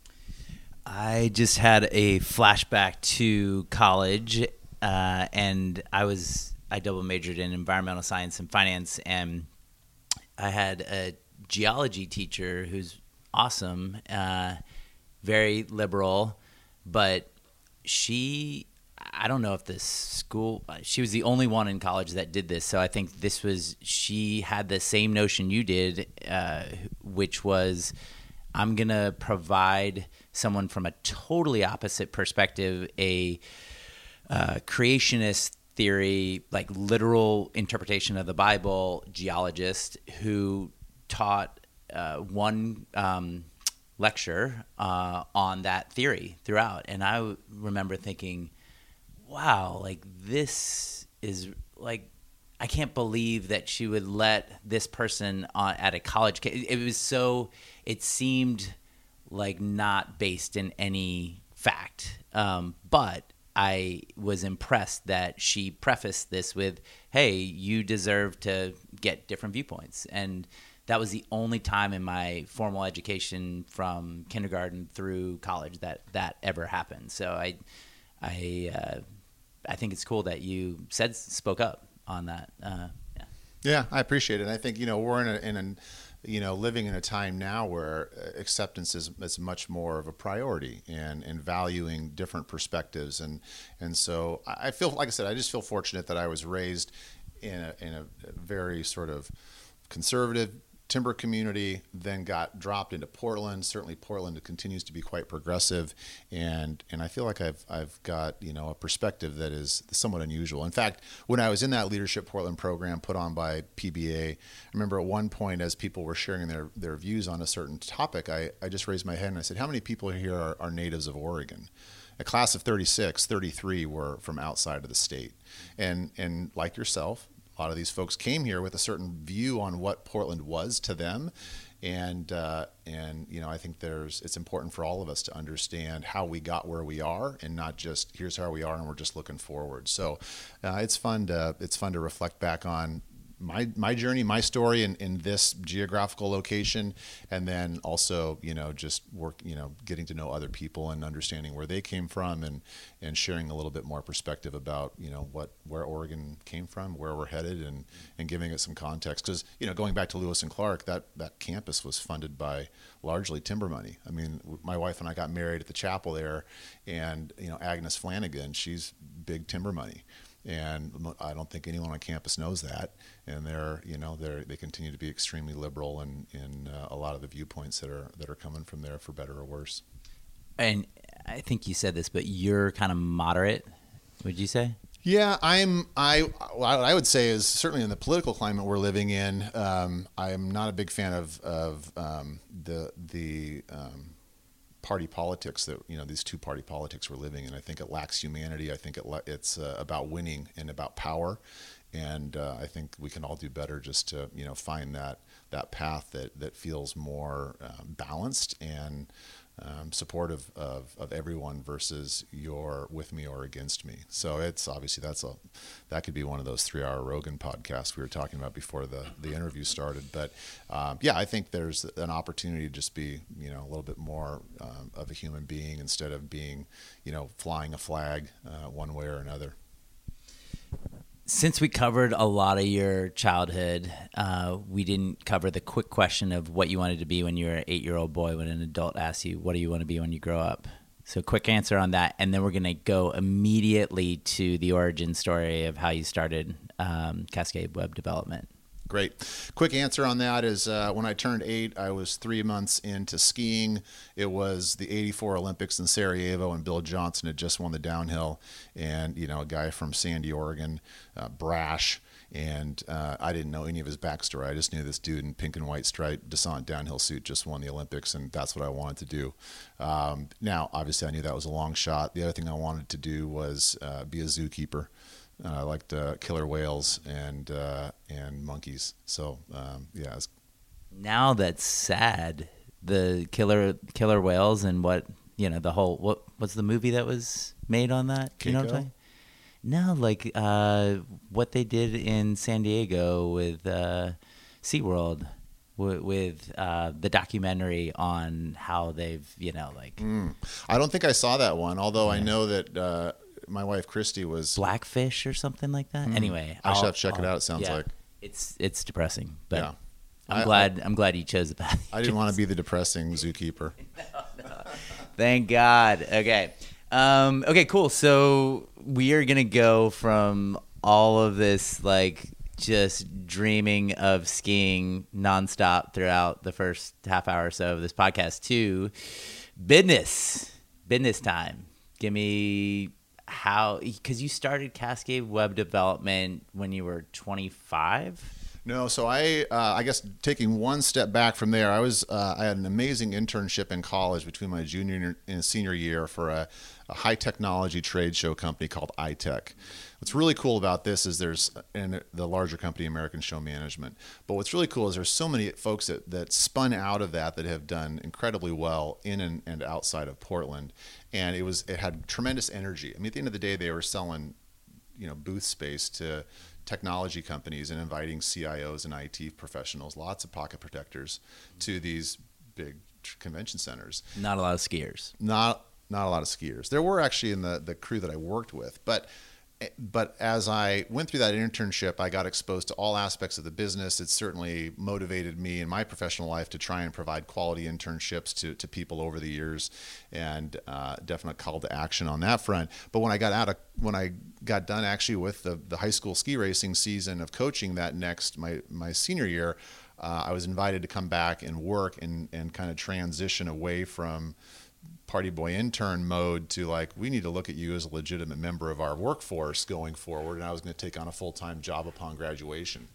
I just had a flashback to college uh, and I was I double majored in environmental science and finance, and I had a geology teacher who's awesome, uh, very liberal, but she I don't know if this school she was the only one in college that did this, so I think this was she had the same notion you did, uh, which was I'm gonna provide someone from a totally opposite perspective a uh, creationist theory, like literal interpretation of the Bible, geologist who taught uh, one um, lecture uh, on that theory throughout. And I remember thinking, wow, like this is like, I can't believe that she would let this person on, at a college. It was so, it seemed like not based in any fact. Um, but I was impressed that she prefaced this with, "Hey, you deserve to get different viewpoints." And that was the only time in my formal education from kindergarten through college that that ever happened. So I I uh, I think it's cool that you said spoke up on that. Uh, yeah. Yeah, I appreciate it. I think you know we're in a, in an you know, living in a time now where uh, acceptance is, is much more of a priority and, and valuing different perspectives. And, and so I feel, like I said, I just feel fortunate that I was raised in a, in a very sort of conservative, timber community, then got dropped into Portland. Certainly, Portland continues to be quite progressive, and and I feel like I've I've got you know a perspective that is somewhat unusual. In fact, when I was in that Leadership Portland program put on by PBA, I remember at one point as people were sharing their their views on a certain topic, I I just raised my hand and I said, "How many people here are, are natives of Oregon?" a class of 36 33 were from outside of the state and and like yourself a lot of these folks came here with a certain view on what Portland was to them, and uh, and you know I think there's it's important for all of us to understand how we got where we are, and not just here's how we are and we're just looking forward. So uh, it's fun to it's fun to reflect back on my my journey, my story in, in this geographical location, and then also you know just work you know getting to know other people and understanding where they came from and and sharing a little bit more perspective about you know what where Oregon came from, where we're headed, and and giving it some context because you know going back to Lewis and Clark, that that campus was funded by largely timber money. I mean, my wife and I got married at the chapel there, and you know Agnes Flanagan, she's big timber money and I don't think anyone on campus knows that. And they're, you know, they they continue to be extremely liberal in in uh, a lot of the viewpoints that are that are coming from there, for better or worse. And I think you said this, but you're kind of moderate. Would you say? Yeah, I'm. I what I would say is certainly in the political climate we're living in. Um, I am not a big fan of of um, the the um, party politics that you know these two party politics we're living in. I think it lacks humanity. I think it it's uh, about winning and about power, and uh, I think we can all do better just to you know find that that path that that feels more um, balanced and um, supportive of, of everyone versus you're with me or against me. So it's obviously that's a that could be one of those three hour Rogan podcasts we were talking about before the the interview started. But um, yeah, I think there's an opportunity to just be you know a little bit more um, of a human being instead of being you know flying a flag uh, one way or another since we covered a lot of your childhood, uh, we didn't cover the quick question of what you wanted to be when you were an eight year old boy when an adult asks you, What do you want to be when you grow up? So, quick answer on that. And then we're going to go immediately to the origin story of how you started um, Cascade Web Development. Great. Quick answer on that is uh, when I turned eight, I was three months into skiing. It was the 84 Olympics in Sarajevo, and Bill Johnson had just won the downhill. And, you know, a guy from Sandy, Oregon, uh, brash. And uh, I didn't know any of his backstory. I just knew this dude in pink and white striped descent downhill suit just won the Olympics, and that's what I wanted to do. Um, now, obviously, I knew that was a long shot. The other thing I wanted to do was uh, be a zookeeper. Uh, I liked uh, killer whales and uh, and monkeys. So um, yeah. Was... Now that's sad. The killer killer whales and what you know the whole what what's the movie that was made on that? Keiko? You know what I'm saying? No, like uh, what they did in San Diego with uh, SeaWorld with, with uh, the documentary on how they've, you know, like. Mm. I don't think I saw that one, although yeah. I know that uh, my wife Christy was Blackfish or something like that. Mm. Anyway, I should have to check I'll, it out. It sounds yeah, like it's it's depressing, but yeah. I'm I, glad I, am glad you chose the path. I didn't want to be the depressing zookeeper. no, no. Thank God. Okay. Um, okay, cool. So we are gonna go from all of this like just dreaming of skiing nonstop throughout the first half hour or so of this podcast to business. Business time. Give me how because you started Cascade Web Development when you were 25. No, so I, uh, I guess taking one step back from there, I was, uh, I had an amazing internship in college between my junior and senior year for a, a high technology trade show company called iTech. What's really cool about this is there's in the larger company American Show Management. But what's really cool is there's so many folks that, that spun out of that that have done incredibly well in and, and outside of Portland and it was it had tremendous energy. I mean, at the end of the day, they were selling, you know, booth space to technology companies and inviting CIOs and IT professionals, lots of pocket protectors, to these big convention centers. Not a lot of skiers. Not not a lot of skiers. There were actually in the the crew that I worked with, but but as I went through that internship, I got exposed to all aspects of the business. It certainly motivated me in my professional life to try and provide quality internships to, to people over the years, and uh, definite call to action on that front. But when I got out of when I got done actually with the, the high school ski racing season of coaching that next my my senior year, uh, I was invited to come back and work and and kind of transition away from party boy intern mode to like we need to look at you as a legitimate member of our workforce going forward and i was going to take on a full-time job upon graduation.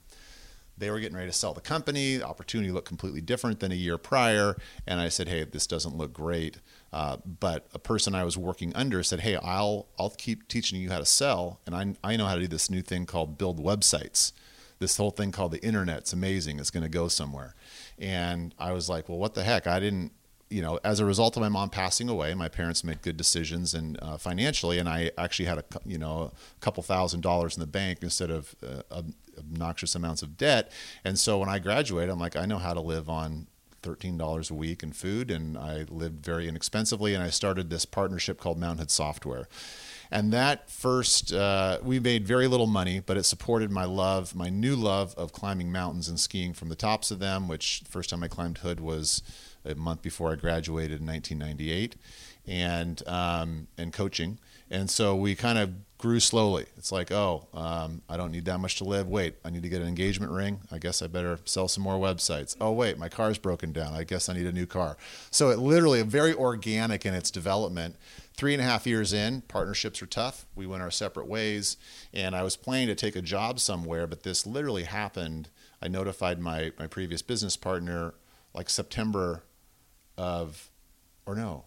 They were getting ready to sell the company. The opportunity looked completely different than a year prior and i said hey this doesn't look great. Uh, but a person i was working under said hey i'll i'll keep teaching you how to sell and i, I know how to do this new thing called build websites. This whole thing called the internet's amazing. It's going to go somewhere. And i was like well what the heck? I didn't you know, as a result of my mom passing away, my parents made good decisions and uh, financially, and I actually had a you know a couple thousand dollars in the bank instead of uh, obnoxious amounts of debt. And so when I graduated, I'm like, I know how to live on thirteen dollars a week in food, and I lived very inexpensively. And I started this partnership called Mountain Hood Software. And that first, uh, we made very little money, but it supported my love, my new love of climbing mountains and skiing from the tops of them. Which first time I climbed Hood was a month before I graduated in 1998, and um, and coaching. And so we kind of grew slowly. It's like, oh, um, I don't need that much to live. Wait, I need to get an engagement ring. I guess I better sell some more websites. Oh, wait, my car's broken down. I guess I need a new car. So it literally very organic in its development. Three and a half years in, partnerships are tough. We went our separate ways, and I was planning to take a job somewhere, but this literally happened. I notified my my previous business partner like September of, or no,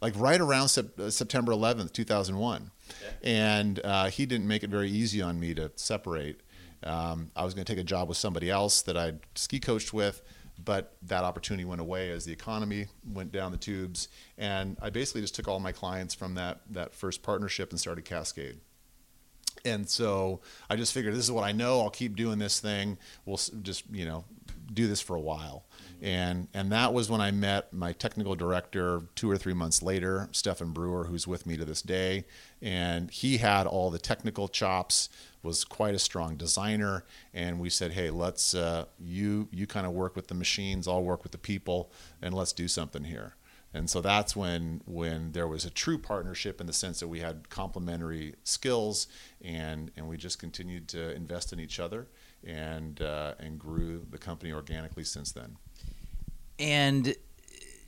like right around sep- uh, September 11th, 2001. Okay. And uh, he didn't make it very easy on me to separate. Um, I was going to take a job with somebody else that I'd ski coached with, but that opportunity went away as the economy went down the tubes. And I basically just took all my clients from that, that first partnership and started Cascade. And so I just figured this is what I know. I'll keep doing this thing. We'll just, you know, do this for a while. And and that was when I met my technical director two or three months later, Stefan Brewer, who's with me to this day, and he had all the technical chops, was quite a strong designer, and we said, hey, let's uh, you you kind of work with the machines, I'll work with the people, and let's do something here. And so that's when when there was a true partnership in the sense that we had complementary skills, and and we just continued to invest in each other and uh, and grew the company organically since then. And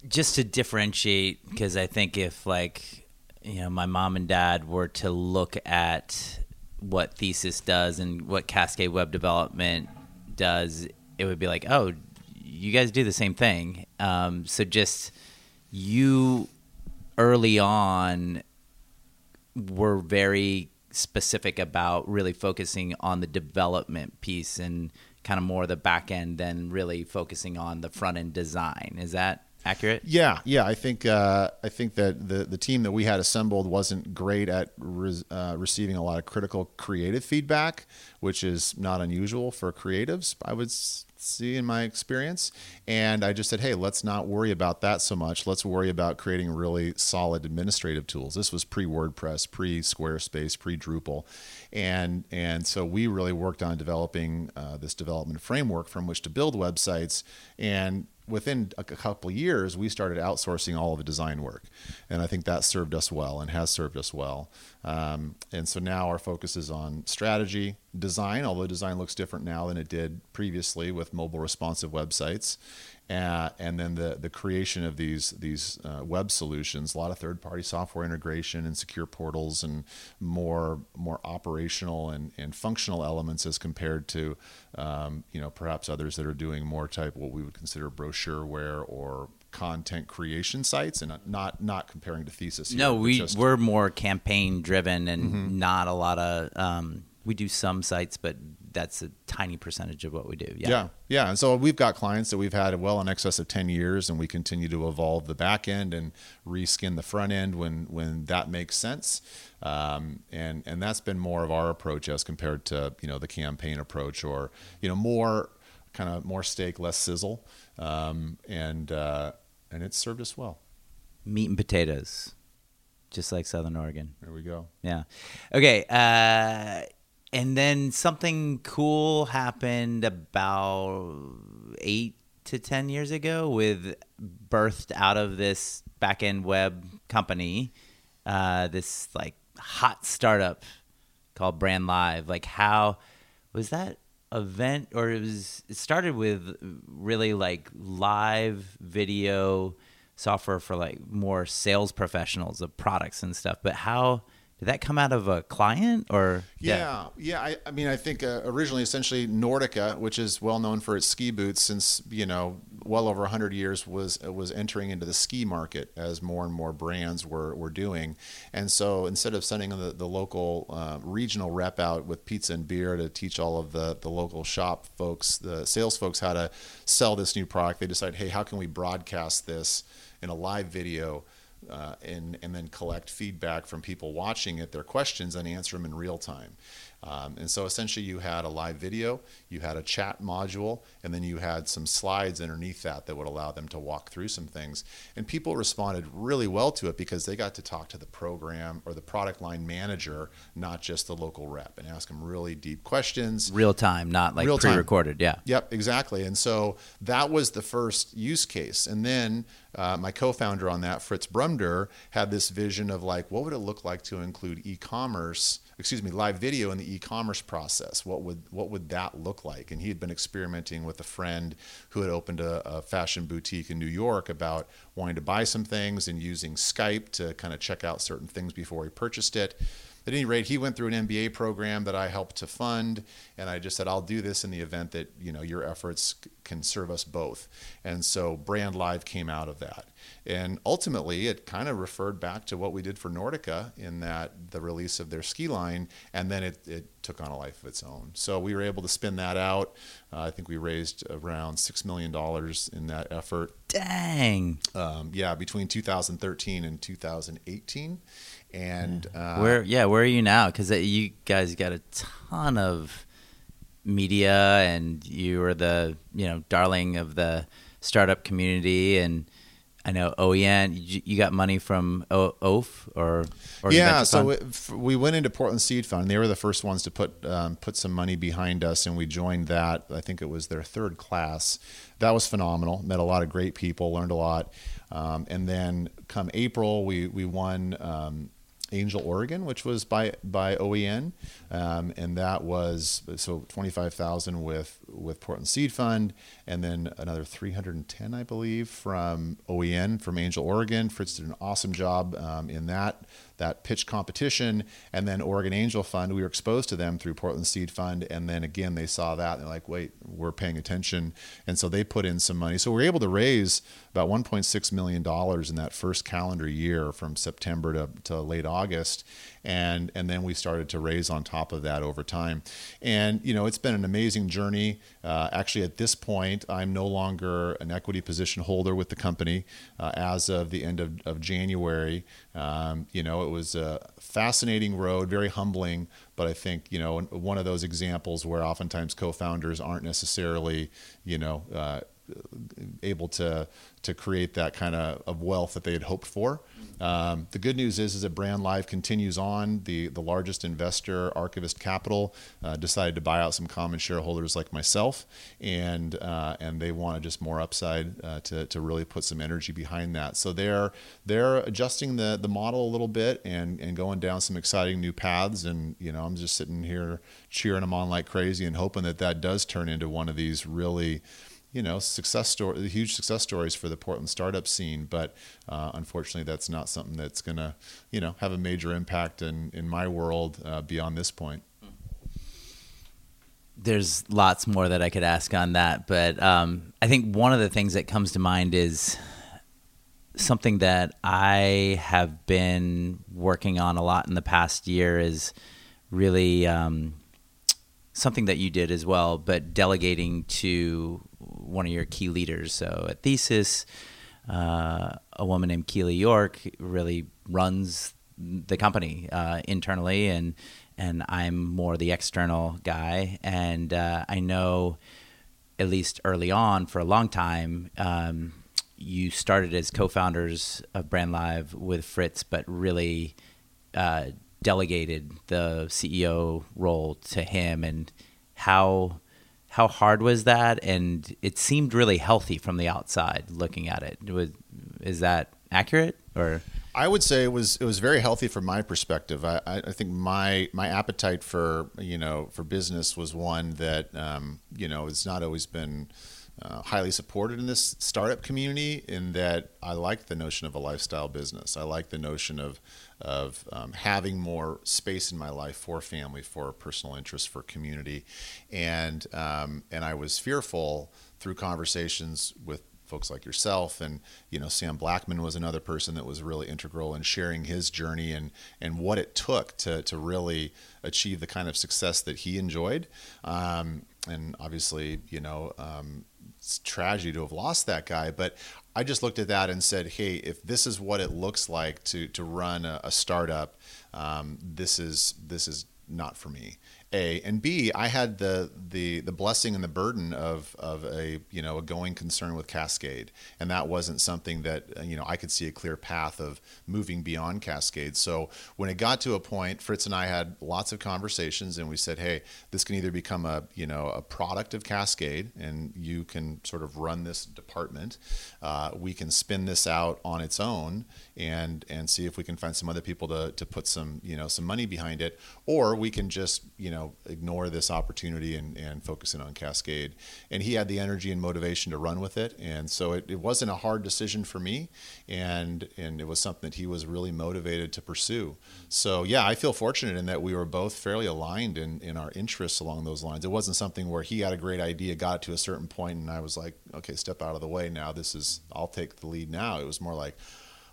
just to differentiate, because I think if like you know my mom and dad were to look at what Thesis does and what Cascade Web Development does, it would be like, oh, you guys do the same thing. Um, so just you early on were very specific about really focusing on the development piece and kind of more the back end than really focusing on the front end design. Is that accurate? Yeah, yeah. I think uh, I think that the the team that we had assembled wasn't great at re- uh, receiving a lot of critical creative feedback, which is not unusual for creatives. I would see in my experience. And I just said, hey, let's not worry about that so much. Let's worry about creating really solid administrative tools. This was pre WordPress, pre Squarespace, pre Drupal. And, and so we really worked on developing uh, this development framework from which to build websites. And within a couple years, we started outsourcing all of the design work, and I think that served us well and has served us well. Um, and so now our focus is on strategy, design, although design looks different now than it did previously with mobile responsive websites, uh, and then the the creation of these these uh, web solutions, a lot of third party software integration and secure portals and more more operational and, and functional elements as compared to um, you know perhaps others that are doing more type what we would consider brochureware or content creation sites and not not comparing to thesis here, no we just, we're more campaign driven and mm-hmm. not a lot of um, we do some sites but that's a tiny percentage of what we do. Yeah. Yeah. Yeah. And so we've got clients that we've had well in excess of 10 years and we continue to evolve the back end and reskin the front end when, when that makes sense. Um, and, and that's been more of our approach as compared to, you know, the campaign approach or, you know, more kind of more steak, less sizzle. Um, and, uh, and it's served us well. Meat and potatoes just like Southern Oregon. There we go. Yeah. Okay. Uh, and then something cool happened about eight to 10 years ago with birthed out of this back end web company, uh, this like hot startup called Brandlive. Like, how was that event? Or it was, it started with really like live video software for like more sales professionals of products and stuff. But how, did that come out of a client or? Yeah, yeah. I, I mean, I think uh, originally, essentially, Nordica, which is well known for its ski boots since you know well over 100 years, was was entering into the ski market as more and more brands were, were doing. And so instead of sending the, the local uh, regional rep out with pizza and beer to teach all of the, the local shop folks, the sales folks, how to sell this new product, they decided, hey, how can we broadcast this in a live video? Uh, and and then collect feedback from people watching it, their questions, and answer them in real time. Um, and so essentially, you had a live video, you had a chat module, and then you had some slides underneath that that would allow them to walk through some things. And people responded really well to it because they got to talk to the program or the product line manager, not just the local rep, and ask them really deep questions. Real time, not like Real time. pre-recorded. Yeah. Yep, exactly. And so that was the first use case. And then uh, my co-founder on that, Fritz Brumder, had this vision of like, what would it look like to include e-commerce, excuse me, live video in the e-commerce process? What would what would that look like? And he had been experimenting with a friend who had opened a, a fashion boutique in New York about wanting to buy some things and using Skype to kind of check out certain things before he purchased it at any rate, he went through an MBA program that I helped to fund, and I just said, I'll do this in the event that you know your efforts can serve us both. And so Brandlive came out of that. And ultimately, it kind of referred back to what we did for Nordica in that the release of their ski line, and then it, it took on a life of its own. So we were able to spin that out. Uh, I think we raised around $6 million in that effort. Dang. Um, yeah, between 2013 and 2018. And uh, where, yeah, where are you now? Because you guys got a ton of media, and you were the you know darling of the startup community, and I know OEN. You, got money from o- OAF or, or yeah. So it, we went into Portland Seed Fund. They were the first ones to put um, put some money behind us, and we joined that. I think it was their third class. That was phenomenal. Met a lot of great people. Learned a lot. Um, and then come April, we we won. Um, Angel Oregon, which was by by OEN, um, and that was so twenty five thousand with with Portland Seed Fund, and then another three hundred and ten, I believe, from OEN from Angel Oregon. Fritz did an awesome job um, in that that pitch competition, and then Oregon Angel Fund. We were exposed to them through Portland Seed Fund, and then again they saw that and they're like, wait, we're paying attention, and so they put in some money. So we're able to raise about 1.6 million dollars in that first calendar year from September to, to late August, and and then we started to raise on top of that over time. And you know, it's been an amazing journey. Uh, actually, at this point, I'm no longer an equity position holder with the company uh, as of the end of, of January. Um, you know, it was a fascinating road, very humbling, but I think you know one of those examples where oftentimes co-founders aren't necessarily you know. Uh, able to to create that kind of, of wealth that they had hoped for. Um, the good news is, is that Brandlive continues on. The the largest investor, Archivist Capital, uh, decided to buy out some common shareholders like myself, and uh, and they wanted just more upside uh, to, to really put some energy behind that. So they're they're adjusting the the model a little bit and and going down some exciting new paths. And you know, I'm just sitting here cheering them on like crazy and hoping that that does turn into one of these really you know success story huge success stories for the portland startup scene but uh, unfortunately that's not something that's going to you know have a major impact in in my world uh, beyond this point. There's lots more that i could ask on that but um, i think one of the things that comes to mind is something that i have been working on a lot in the past year is really um, something that you did as well, but delegating to one of your key leaders. So at Thesis, uh, a woman named Keely York really runs the company uh, internally, and and I'm more the external guy. And uh, I know, at least early on, for a long time. Um, you started as co-founders of Brandlive with Fritz, but really uh, delegated the CEO role to him, and how how hard was that? And it seemed really healthy from the outside looking at it. Was is that accurate or? I would say it was it was very healthy from my perspective. I, I think my my appetite for you know for business was one that um, you know has not always been uh, highly supported in this startup community. In that I like the notion of a lifestyle business. I like the notion of of um, having more space in my life for family, for personal interest, for community, and um, and I was fearful through conversations with folks like yourself and you know Sam Blackman was another person that was really integral in sharing his journey and and what it took to to really achieve the kind of success that he enjoyed. Um, and obviously you know um, it's tragedy to have lost that guy but I just looked at that and said, hey, if this is what it looks like to to run a, a startup, um, this is this is not for me. A and B, I had the the the blessing and the burden of of a you know a going concern with Cascade, and that wasn't something that you know I could see a clear path of moving beyond Cascade. So when it got to a point, Fritz and I had lots of conversations, and we said, hey, this can either become a you know a product of Cascade, and you can sort of run this department. Uh, we can spin this out on its own and and see if we can find some other people to to put some you know some money behind it, or we can just you know ignore this opportunity and and focus in on Cascade. And he had the energy and motivation to run with it, and so it, it wasn't a hard decision for me, and and it was something that he was really motivated to pursue. So yeah, I feel fortunate in that we were both fairly aligned in in our interests along those lines. It wasn't something where he had a great idea, got to a certain point, and I was like, okay, step out of the way now. This is I'll take the lead now. It was more like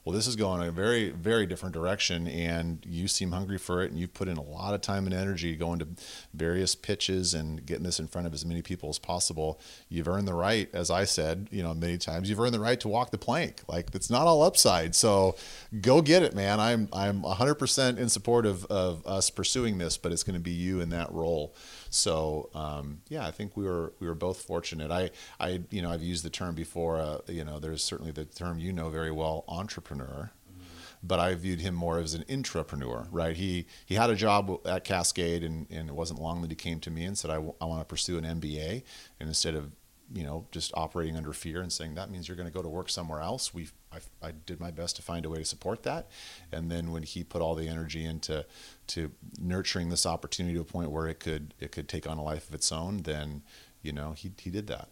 well, this is going a very, very different direction, and you seem hungry for it, and you've put in a lot of time and energy going to various pitches and getting this in front of as many people as possible. You've earned the right, as I said, you know, many times, you've earned the right to walk the plank. Like it's not all upside, so go get it, man. I'm I'm 100% in support of, of us pursuing this, but it's going to be you in that role. So um, yeah, I think we were we were both fortunate. I I you know I've used the term before. Uh, you know, there's certainly the term you know very well, entrepreneur. But I viewed him more as an intrapreneur, right? He he had a job at Cascade, and, and it wasn't long that he came to me and said, I, w- I want to pursue an MBA. And instead of you know, just operating under fear and saying that means you're going to go to work somewhere else. We, I, I, did my best to find a way to support that, and then when he put all the energy into to nurturing this opportunity to a point where it could it could take on a life of its own, then you know he he did that.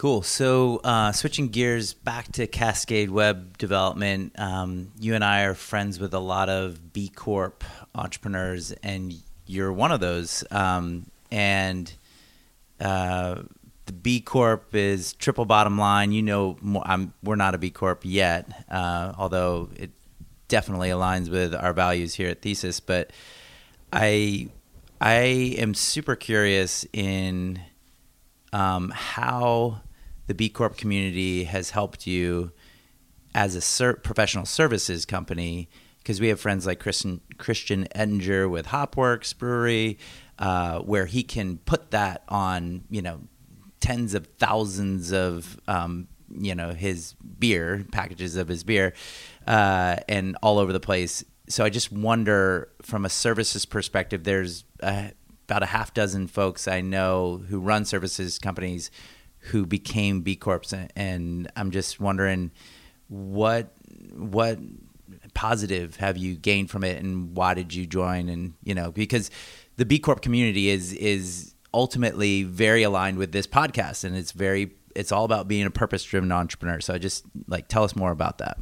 Cool. So, uh, switching gears back to Cascade Web development, um, you and I are friends with a lot of B Corp entrepreneurs, and you're one of those. Um, and uh, the B Corp is triple bottom line. You know, we're not a B Corp yet, uh, although it definitely aligns with our values here at Thesis. But I, I am super curious in um, how the B Corp community has helped you as a ser- professional services company because we have friends like Christian Christian Ettinger with Hopworks Brewery uh, where he can put that on, you know, tens of thousands of, um, you know, his beer packages of his beer, uh, and all over the place. So I just wonder, from a services perspective, there's a, about a half dozen folks I know who run services companies who became B Corps, and I'm just wondering what what positive have you gained from it, and why did you join? And you know, because the B Corp community is is ultimately very aligned with this podcast, and it's very it's all about being a purpose driven entrepreneur. So I just like tell us more about that.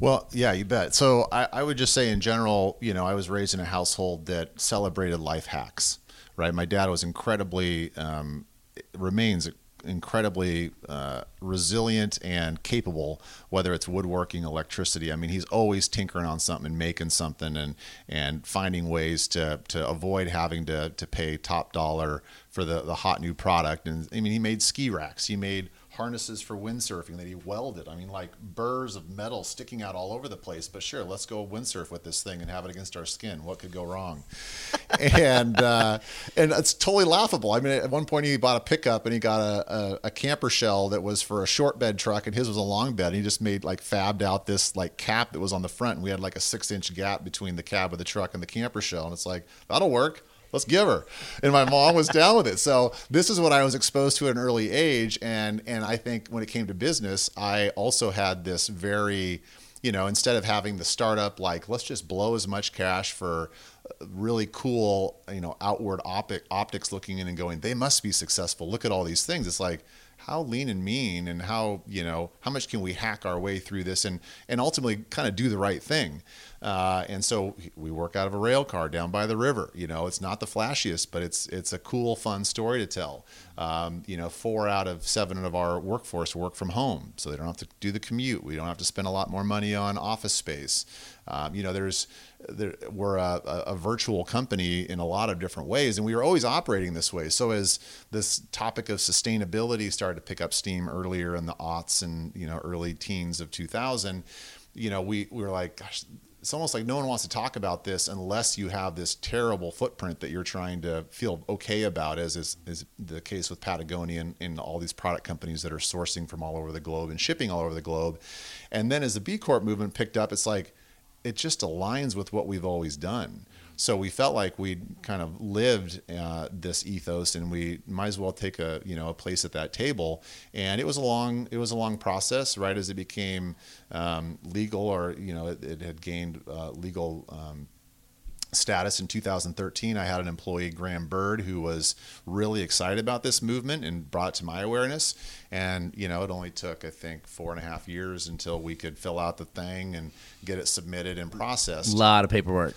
Well, yeah, you bet. So I, I, would just say in general, you know, I was raised in a household that celebrated life hacks, right? My dad was incredibly, um, remains incredibly uh, resilient and capable, whether it's woodworking, electricity. I mean, he's always tinkering on something and making something and and finding ways to to avoid having to to pay top dollar for the the hot new product. And I mean, he made ski racks. He made harnesses for windsurfing that he welded. I mean, like burrs of metal sticking out all over the place. But sure, let's go windsurf with this thing and have it against our skin. What could go wrong? and uh, and it's totally laughable. I mean, at one point he bought a pickup and he got a, a, a, camper shell that was for a short bed truck, and his was a long bed. And he just made like fabbed out this like cap that was on the front, and we had like a six inch gap between the cab of the truck and the camper shell. And it's like that'll work let's give her. And my mom was down with it. So this is what I was exposed to at an early age. And and I think when it came to business, I also had this very, you know, instead of having the startup like let's just blow as much cash for really cool, you know, outward optic optics looking in and going, they must be successful. Look at all these things. It's like how lean and mean and how you know how much can we hack our way through this and and ultimately kind of do the right thing uh, and so we work out of a rail car down by the river. You know, it's not the flashiest, but it's it's a cool, fun story to tell. Um, you know, four out of seven of our workforce work from home, so they don't have to do the commute. We don't have to spend a lot more money on office space. Um, you know, there's there, we're a, a, virtual company in a lot of different ways, and we were always operating this way. So as this topic of sustainability started to pick up steam earlier in the aughts and you know early teens of 2000, you know we, we were like, gosh, it's almost like no one wants to talk about this unless you have this terrible footprint that you're trying to feel okay about, as is, is the case with Patagonia and, and, all these product companies that are sourcing from all over the globe and shipping all over the globe. And then as the B Corp movement picked up, it's like it just aligns with what we've always done. So we felt like we'd kind of lived uh, this ethos, and we might as well take a you know a place at that table. And it was a long it was a long process, right? As it became um, legal, or you know, it, it had gained uh, legal. Um, status in 2013 i had an employee graham bird who was really excited about this movement and brought it to my awareness. And you know it only took i think four and a half years until we could fill out the thing and get it submitted and processed. A lot of paperwork.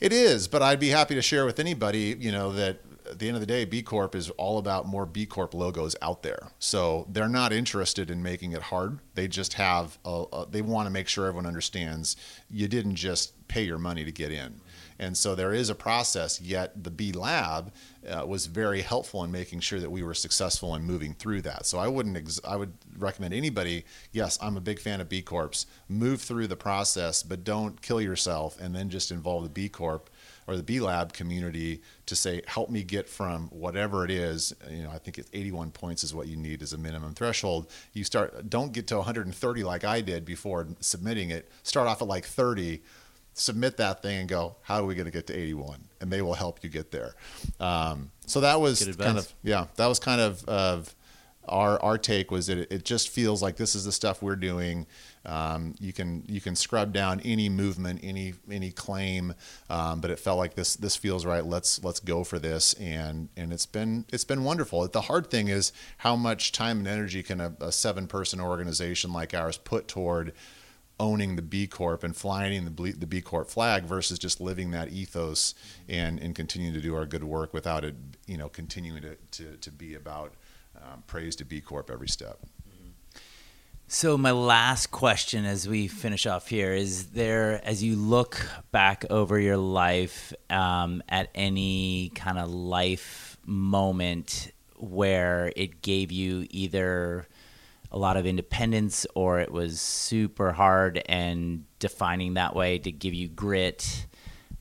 It is, but I'd be happy to share with anybody, you know, that at the end of the day, B Corp is all about more B Corp logos out there. So they're not interested in making it hard. They just have, a, a, they want to make sure everyone understands you didn't just pay your money to get in. And so there is a process, yet the B Lab uh, was very helpful in making sure that we were successful in moving through that. So I wouldn't, ex- I would recommend anybody, yes, I'm a big fan of B Corps, move through the process, but don't kill yourself and then just involve the B Corp or the B Lab community to say, help me get from whatever it is. You know, I think it's 81 points is what you need as a minimum threshold. You start, don't get to 130 like I did before submitting it. Start off at like 30 submit that thing and go, how are we going to get to 81? And they will help you get there. Um, so that was kind of, yeah, that was kind of, of our, our take was that it, it, just feels like this is the stuff we're doing. Um, you can, you can scrub down any movement, any, any claim. Um, but it felt like this, this feels right. Let's, let's go for this. And, and it's been, it's been wonderful. The hard thing is how much time and energy can a, a seven person organization like ours put toward, owning the B Corp and flying the, the B Corp flag versus just living that ethos and, and continuing to do our good work without it, you know, continuing to, to, to be about um, praise to B Corp every step. So my last question as we finish off here is there as you look back over your life um, at any kind of life moment where it gave you either a lot of independence or it was super hard and defining that way to give you grit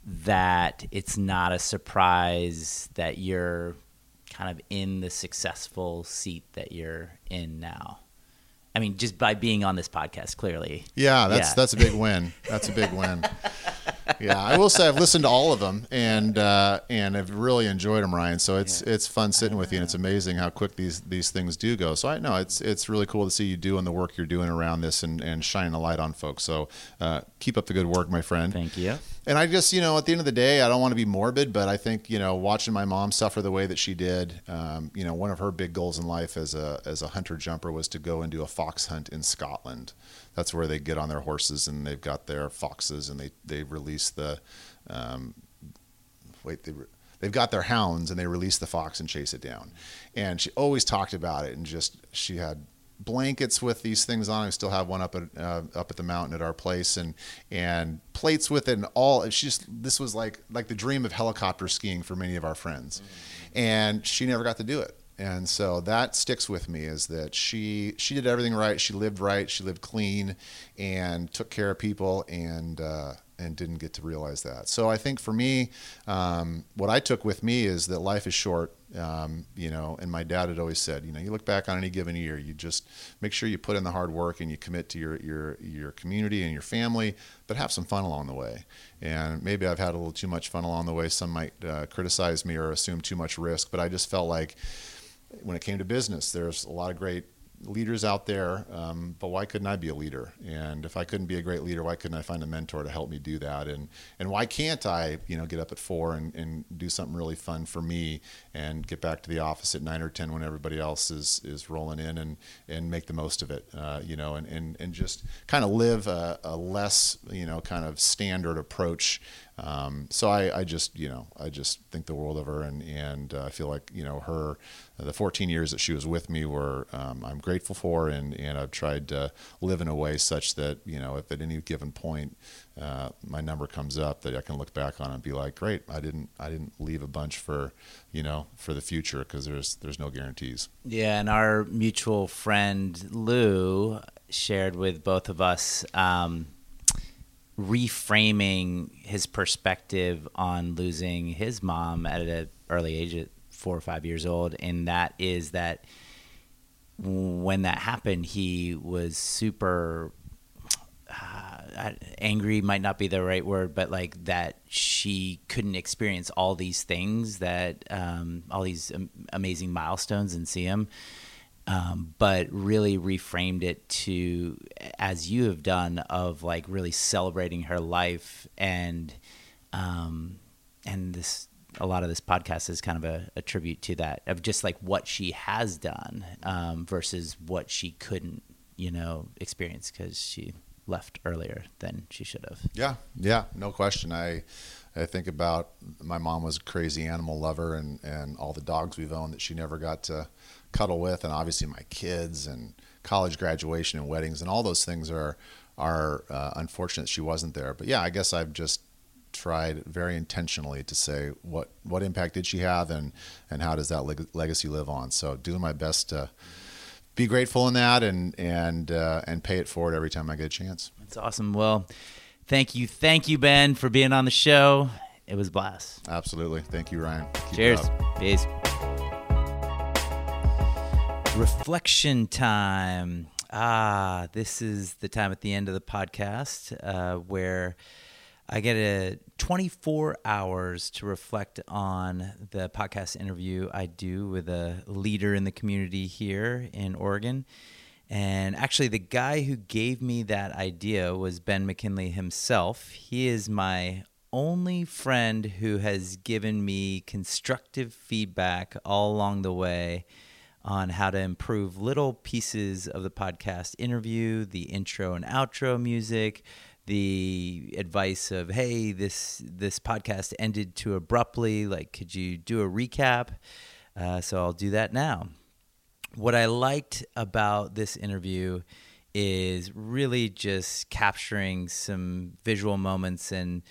that it's not a surprise that you're kind of in the successful seat that you're in now. I mean, just by being on this podcast, clearly. Yeah, that's yeah. that's a big win. That's a big win. yeah, I will say I've listened to all of them and uh, and I've really enjoyed them, Ryan. So it's yeah. it's fun sitting with you, and it's amazing how quick these these things do go. So I know it's it's really cool to see you doing the work you're doing around this and and shining a light on folks. So uh, keep up the good work, my friend. Thank you. And I just you know at the end of the day, I don't want to be morbid, but I think you know watching my mom suffer the way that she did, um, you know, one of her big goals in life as a as a hunter jumper was to go and do a fox hunt in Scotland that's where they get on their horses and they've got their foxes and they they release the um, wait they. they've got their hounds and they release the fox and chase it down. And she always talked about it and just she had blankets with these things on. I still have one up at uh, up at the mountain at our place, and and plates with it, and all. She just this was like like the dream of helicopter skiing for many of our friends, mm-hmm. and she never got to do it and so that sticks with me is that she she did everything right. She lived right. She lived clean and took care of people and uh, and didn't get to realize that. So i think for me um, what i took with me is that life is short. Um, you know and my dad had always said you know you look back on any given year you just make sure you put in the hard work and you commit to your your your community and your family but have some fun along the way. And maybe i've had a little too much fun along the way. Some might uh, criticize me or assume too much risk but i just felt like when it came to business, there's a lot of great leaders out there, um, but why couldn't I be a leader? And if I couldn't be a great leader, why couldn't I find a mentor to help me do that? And and why can't I, you know, get up at four and, and do something really fun for me and get back to the office at nine or ten when everybody else is is rolling in and and make the most of it, uh, you know, and, and and just kind of live a, a less, you know, kind of standard approach Um, so I, I just, you know, I just think the world of her, and and uh, I feel like you know her, the 14 years that she was with me were um, I'm grateful for, and and I've tried to live in a way such that you know if at any given point uh, my number comes up that I can look back on and be like, great, I didn't I didn't leave a bunch for you know for the future because there's there's no guarantees. Yeah, and our mutual friend Lou shared with both of us. Um, reframing his perspective on losing his mom at an early age at four or five years old. And that is that when that happened he was super uh, angry might not be the right word but like that she couldn't experience all these things that um, all these amazing milestones and see him um, but really reframed it to as you have done of like really celebrating her life and um, and this a lot of this podcast is kind of a, a tribute to that of just like what she has done um, versus what she couldn't you know experience because she left earlier than she should have. Yeah. Yeah. No question. I I think about my mom was a crazy animal lover and, and all the dogs we've owned that she never got to cuddle with, and obviously my kids and college graduation and weddings and all those things are are uh, unfortunate she wasn't there. But yeah, I guess I've just tried very intentionally to say what what impact did she have and and how does that leg- legacy live on. So doing my best to be grateful in that and and uh, and pay it forward every time I get a chance. That's awesome. Well, thank you, thank you, Ben, for being on the show. It was a blast. Absolutely. Thank you, Ryan. Keep Cheers. Peace. Reflection time. Ah, this is the time at the end of the podcast uh, where I get a 24 hours to reflect on the podcast interview I do with a leader in the community here in Oregon. And actually, the guy who gave me that idea was Ben McKinley himself. He is my only friend who has given me constructive feedback all along the way on how to improve little pieces of the podcast interview, the intro and outro music, the advice of hey this this podcast ended too abruptly. Like could you do a recap? Uh, so i'll do that now. What i liked about this interview is really just capturing some visual moments and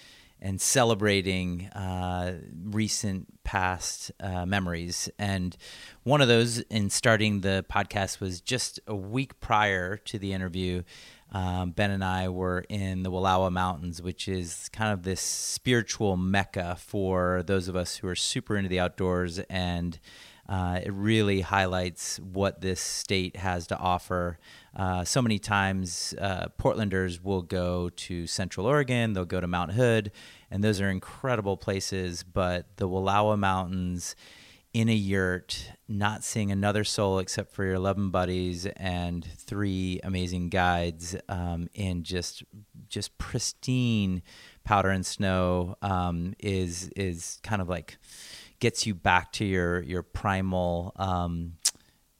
and celebrating uh, recent past uh, memories. And one of those in starting the podcast was just a week prior to the interview. Um, ben and I were in the Wallowa Mountains, which is kind of this spiritual mecca for those of us who are super into the outdoors. And uh, it really highlights what this state has to offer. Uh, so many times, uh, Portlanders will go to Central Oregon, they'll go to Mount Hood, and those are incredible places. But the Wallowa Mountains, in a yurt, not seeing another soul except for your 11 buddies and three amazing guides um, in just just pristine powder and snow um, is is kind of like gets you back to your your primal um,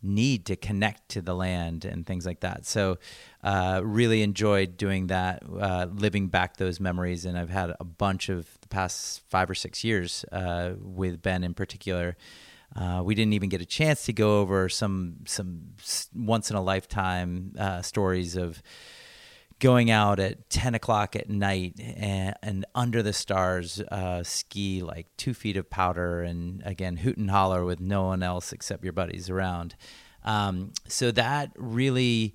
need to connect to the land and things like that. So, uh, really enjoyed doing that, uh, living back those memories. And I've had a bunch of the past five or six years uh, with Ben in particular. Uh, we didn't even get a chance to go over some some once in a lifetime uh, stories of going out at 10 o'clock at night and, and under the stars uh, ski like two feet of powder and again hoot and holler with no one else except your buddies around. Um, so that really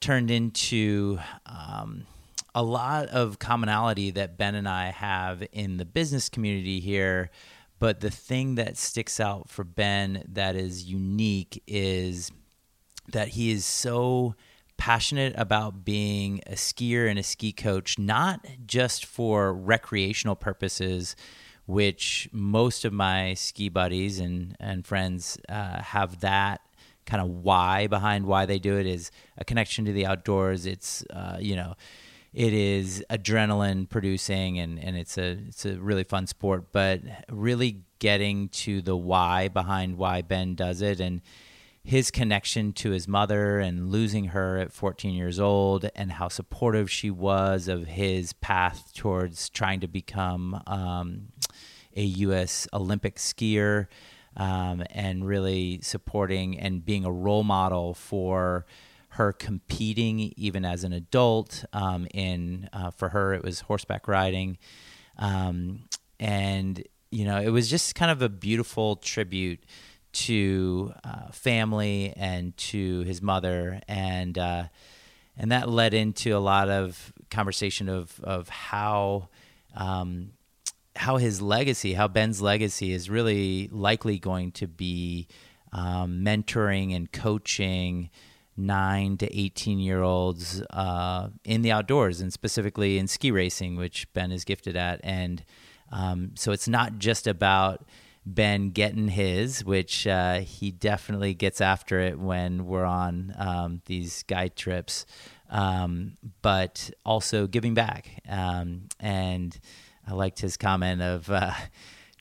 turned into um, a lot of commonality that ben and i have in the business community here. But the thing that sticks out for ben that is unique is that he is so passionate about being a skier and a ski coach, not just for recreational purposes, which most of my ski buddies and, and friends uh, have that kind of why behind why they do it is a connection to the outdoors. It's, uh, you know, it is adrenaline producing and, and it's a it's a really fun sport but really getting to the why behind why ben does it and his connection to his mother and losing her at 14 years old, and how supportive she was of his path towards trying to become um, a U.S. Olympic skier, um, and really supporting and being a role model for her competing even as an adult. Um, in uh, for her, it was horseback riding, um, and you know, it was just kind of a beautiful tribute to uh, family and to his mother, and uh, and that led into a lot of conversation of of how. Um, how his legacy, how Ben's legacy is really likely going to be um, mentoring and coaching nine to 18 year olds uh, in the outdoors and specifically in ski racing, which Ben is gifted at. And um, so it's not just about Ben getting his, which uh, he definitely gets after it when we're on um, these guide trips, um, but also giving back. Um, and I liked his comment of uh,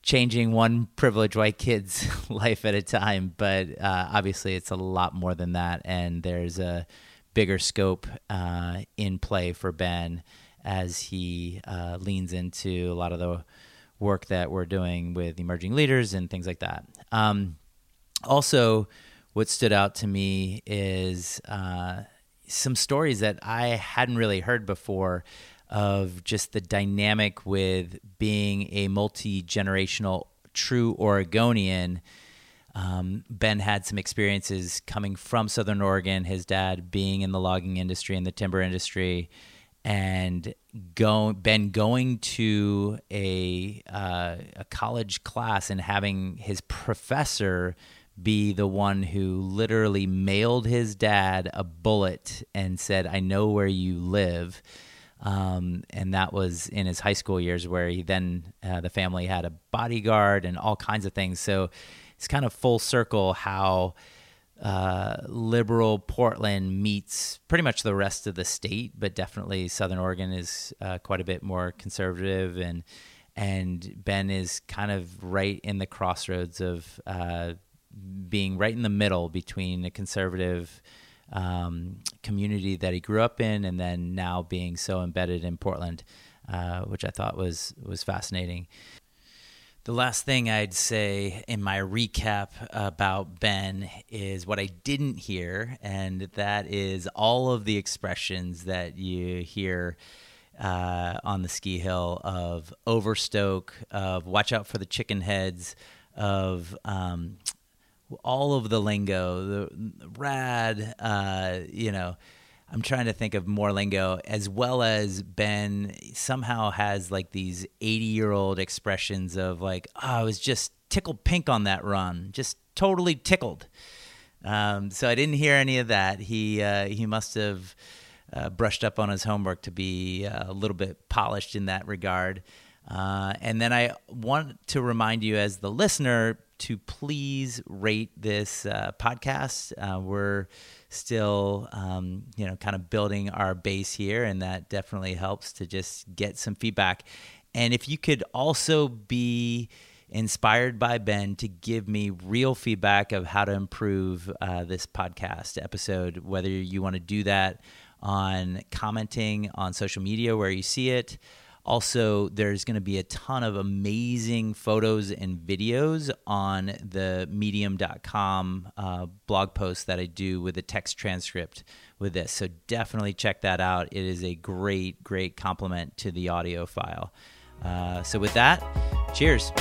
changing one privileged white kid's life at a time, but uh, obviously it's a lot more than that. And there's a bigger scope uh, in play for Ben as he uh, leans into a lot of the work that we're doing with emerging leaders and things like that. Um, also, what stood out to me is uh, some stories that I hadn't really heard before of just the dynamic with being a multi generational true Oregonian. Um, ben had some experiences coming from Southern Oregon, his dad being in the logging industry and the timber industry, and go, Ben going to a uh, a college class and having his professor be the one who literally mailed his dad a bullet and said, "I know where you live." Um, and that was in his high school years, where he then uh, the family had a bodyguard and all kinds of things. So it's kind of full circle how uh, liberal Portland meets pretty much the rest of the state, but definitely Southern Oregon is uh, quite a bit more conservative, and and Ben is kind of right in the crossroads of uh, being right in the middle between a conservative um, community that he grew up in, and then now being so embedded in Portland, uh, which I thought was was fascinating. The last thing I'd say in my recap about Ben is what I didn't hear, and that is all of the expressions that you hear uh, on the ski hill of overstoke, of watch out for the chicken heads, of um, all of the lingo, the rad, uh, you know. I'm trying to think of more lingo, as well as Ben somehow has like these 80 year old expressions of like, oh, I was just tickled pink on that run, just totally tickled. Um, so I didn't hear any of that. He uh, he must have uh, brushed up on his homework to be uh, a little bit polished in that regard. Uh, and then I want to remind you, as the listener, to please rate this uh, podcast. Uh, we're still, um, you know, kind of building our base here, and that definitely helps to just get some feedback. And if you could also be inspired by Ben to give me real feedback of how to improve uh, this podcast episode, whether you want to do that on commenting on social media where you see it. Also, there's going to be a ton of amazing photos and videos on the medium.com uh, blog post that I do with a text transcript with this. So definitely check that out. It is a great, great complement to the audio file. Uh, so, with that, cheers.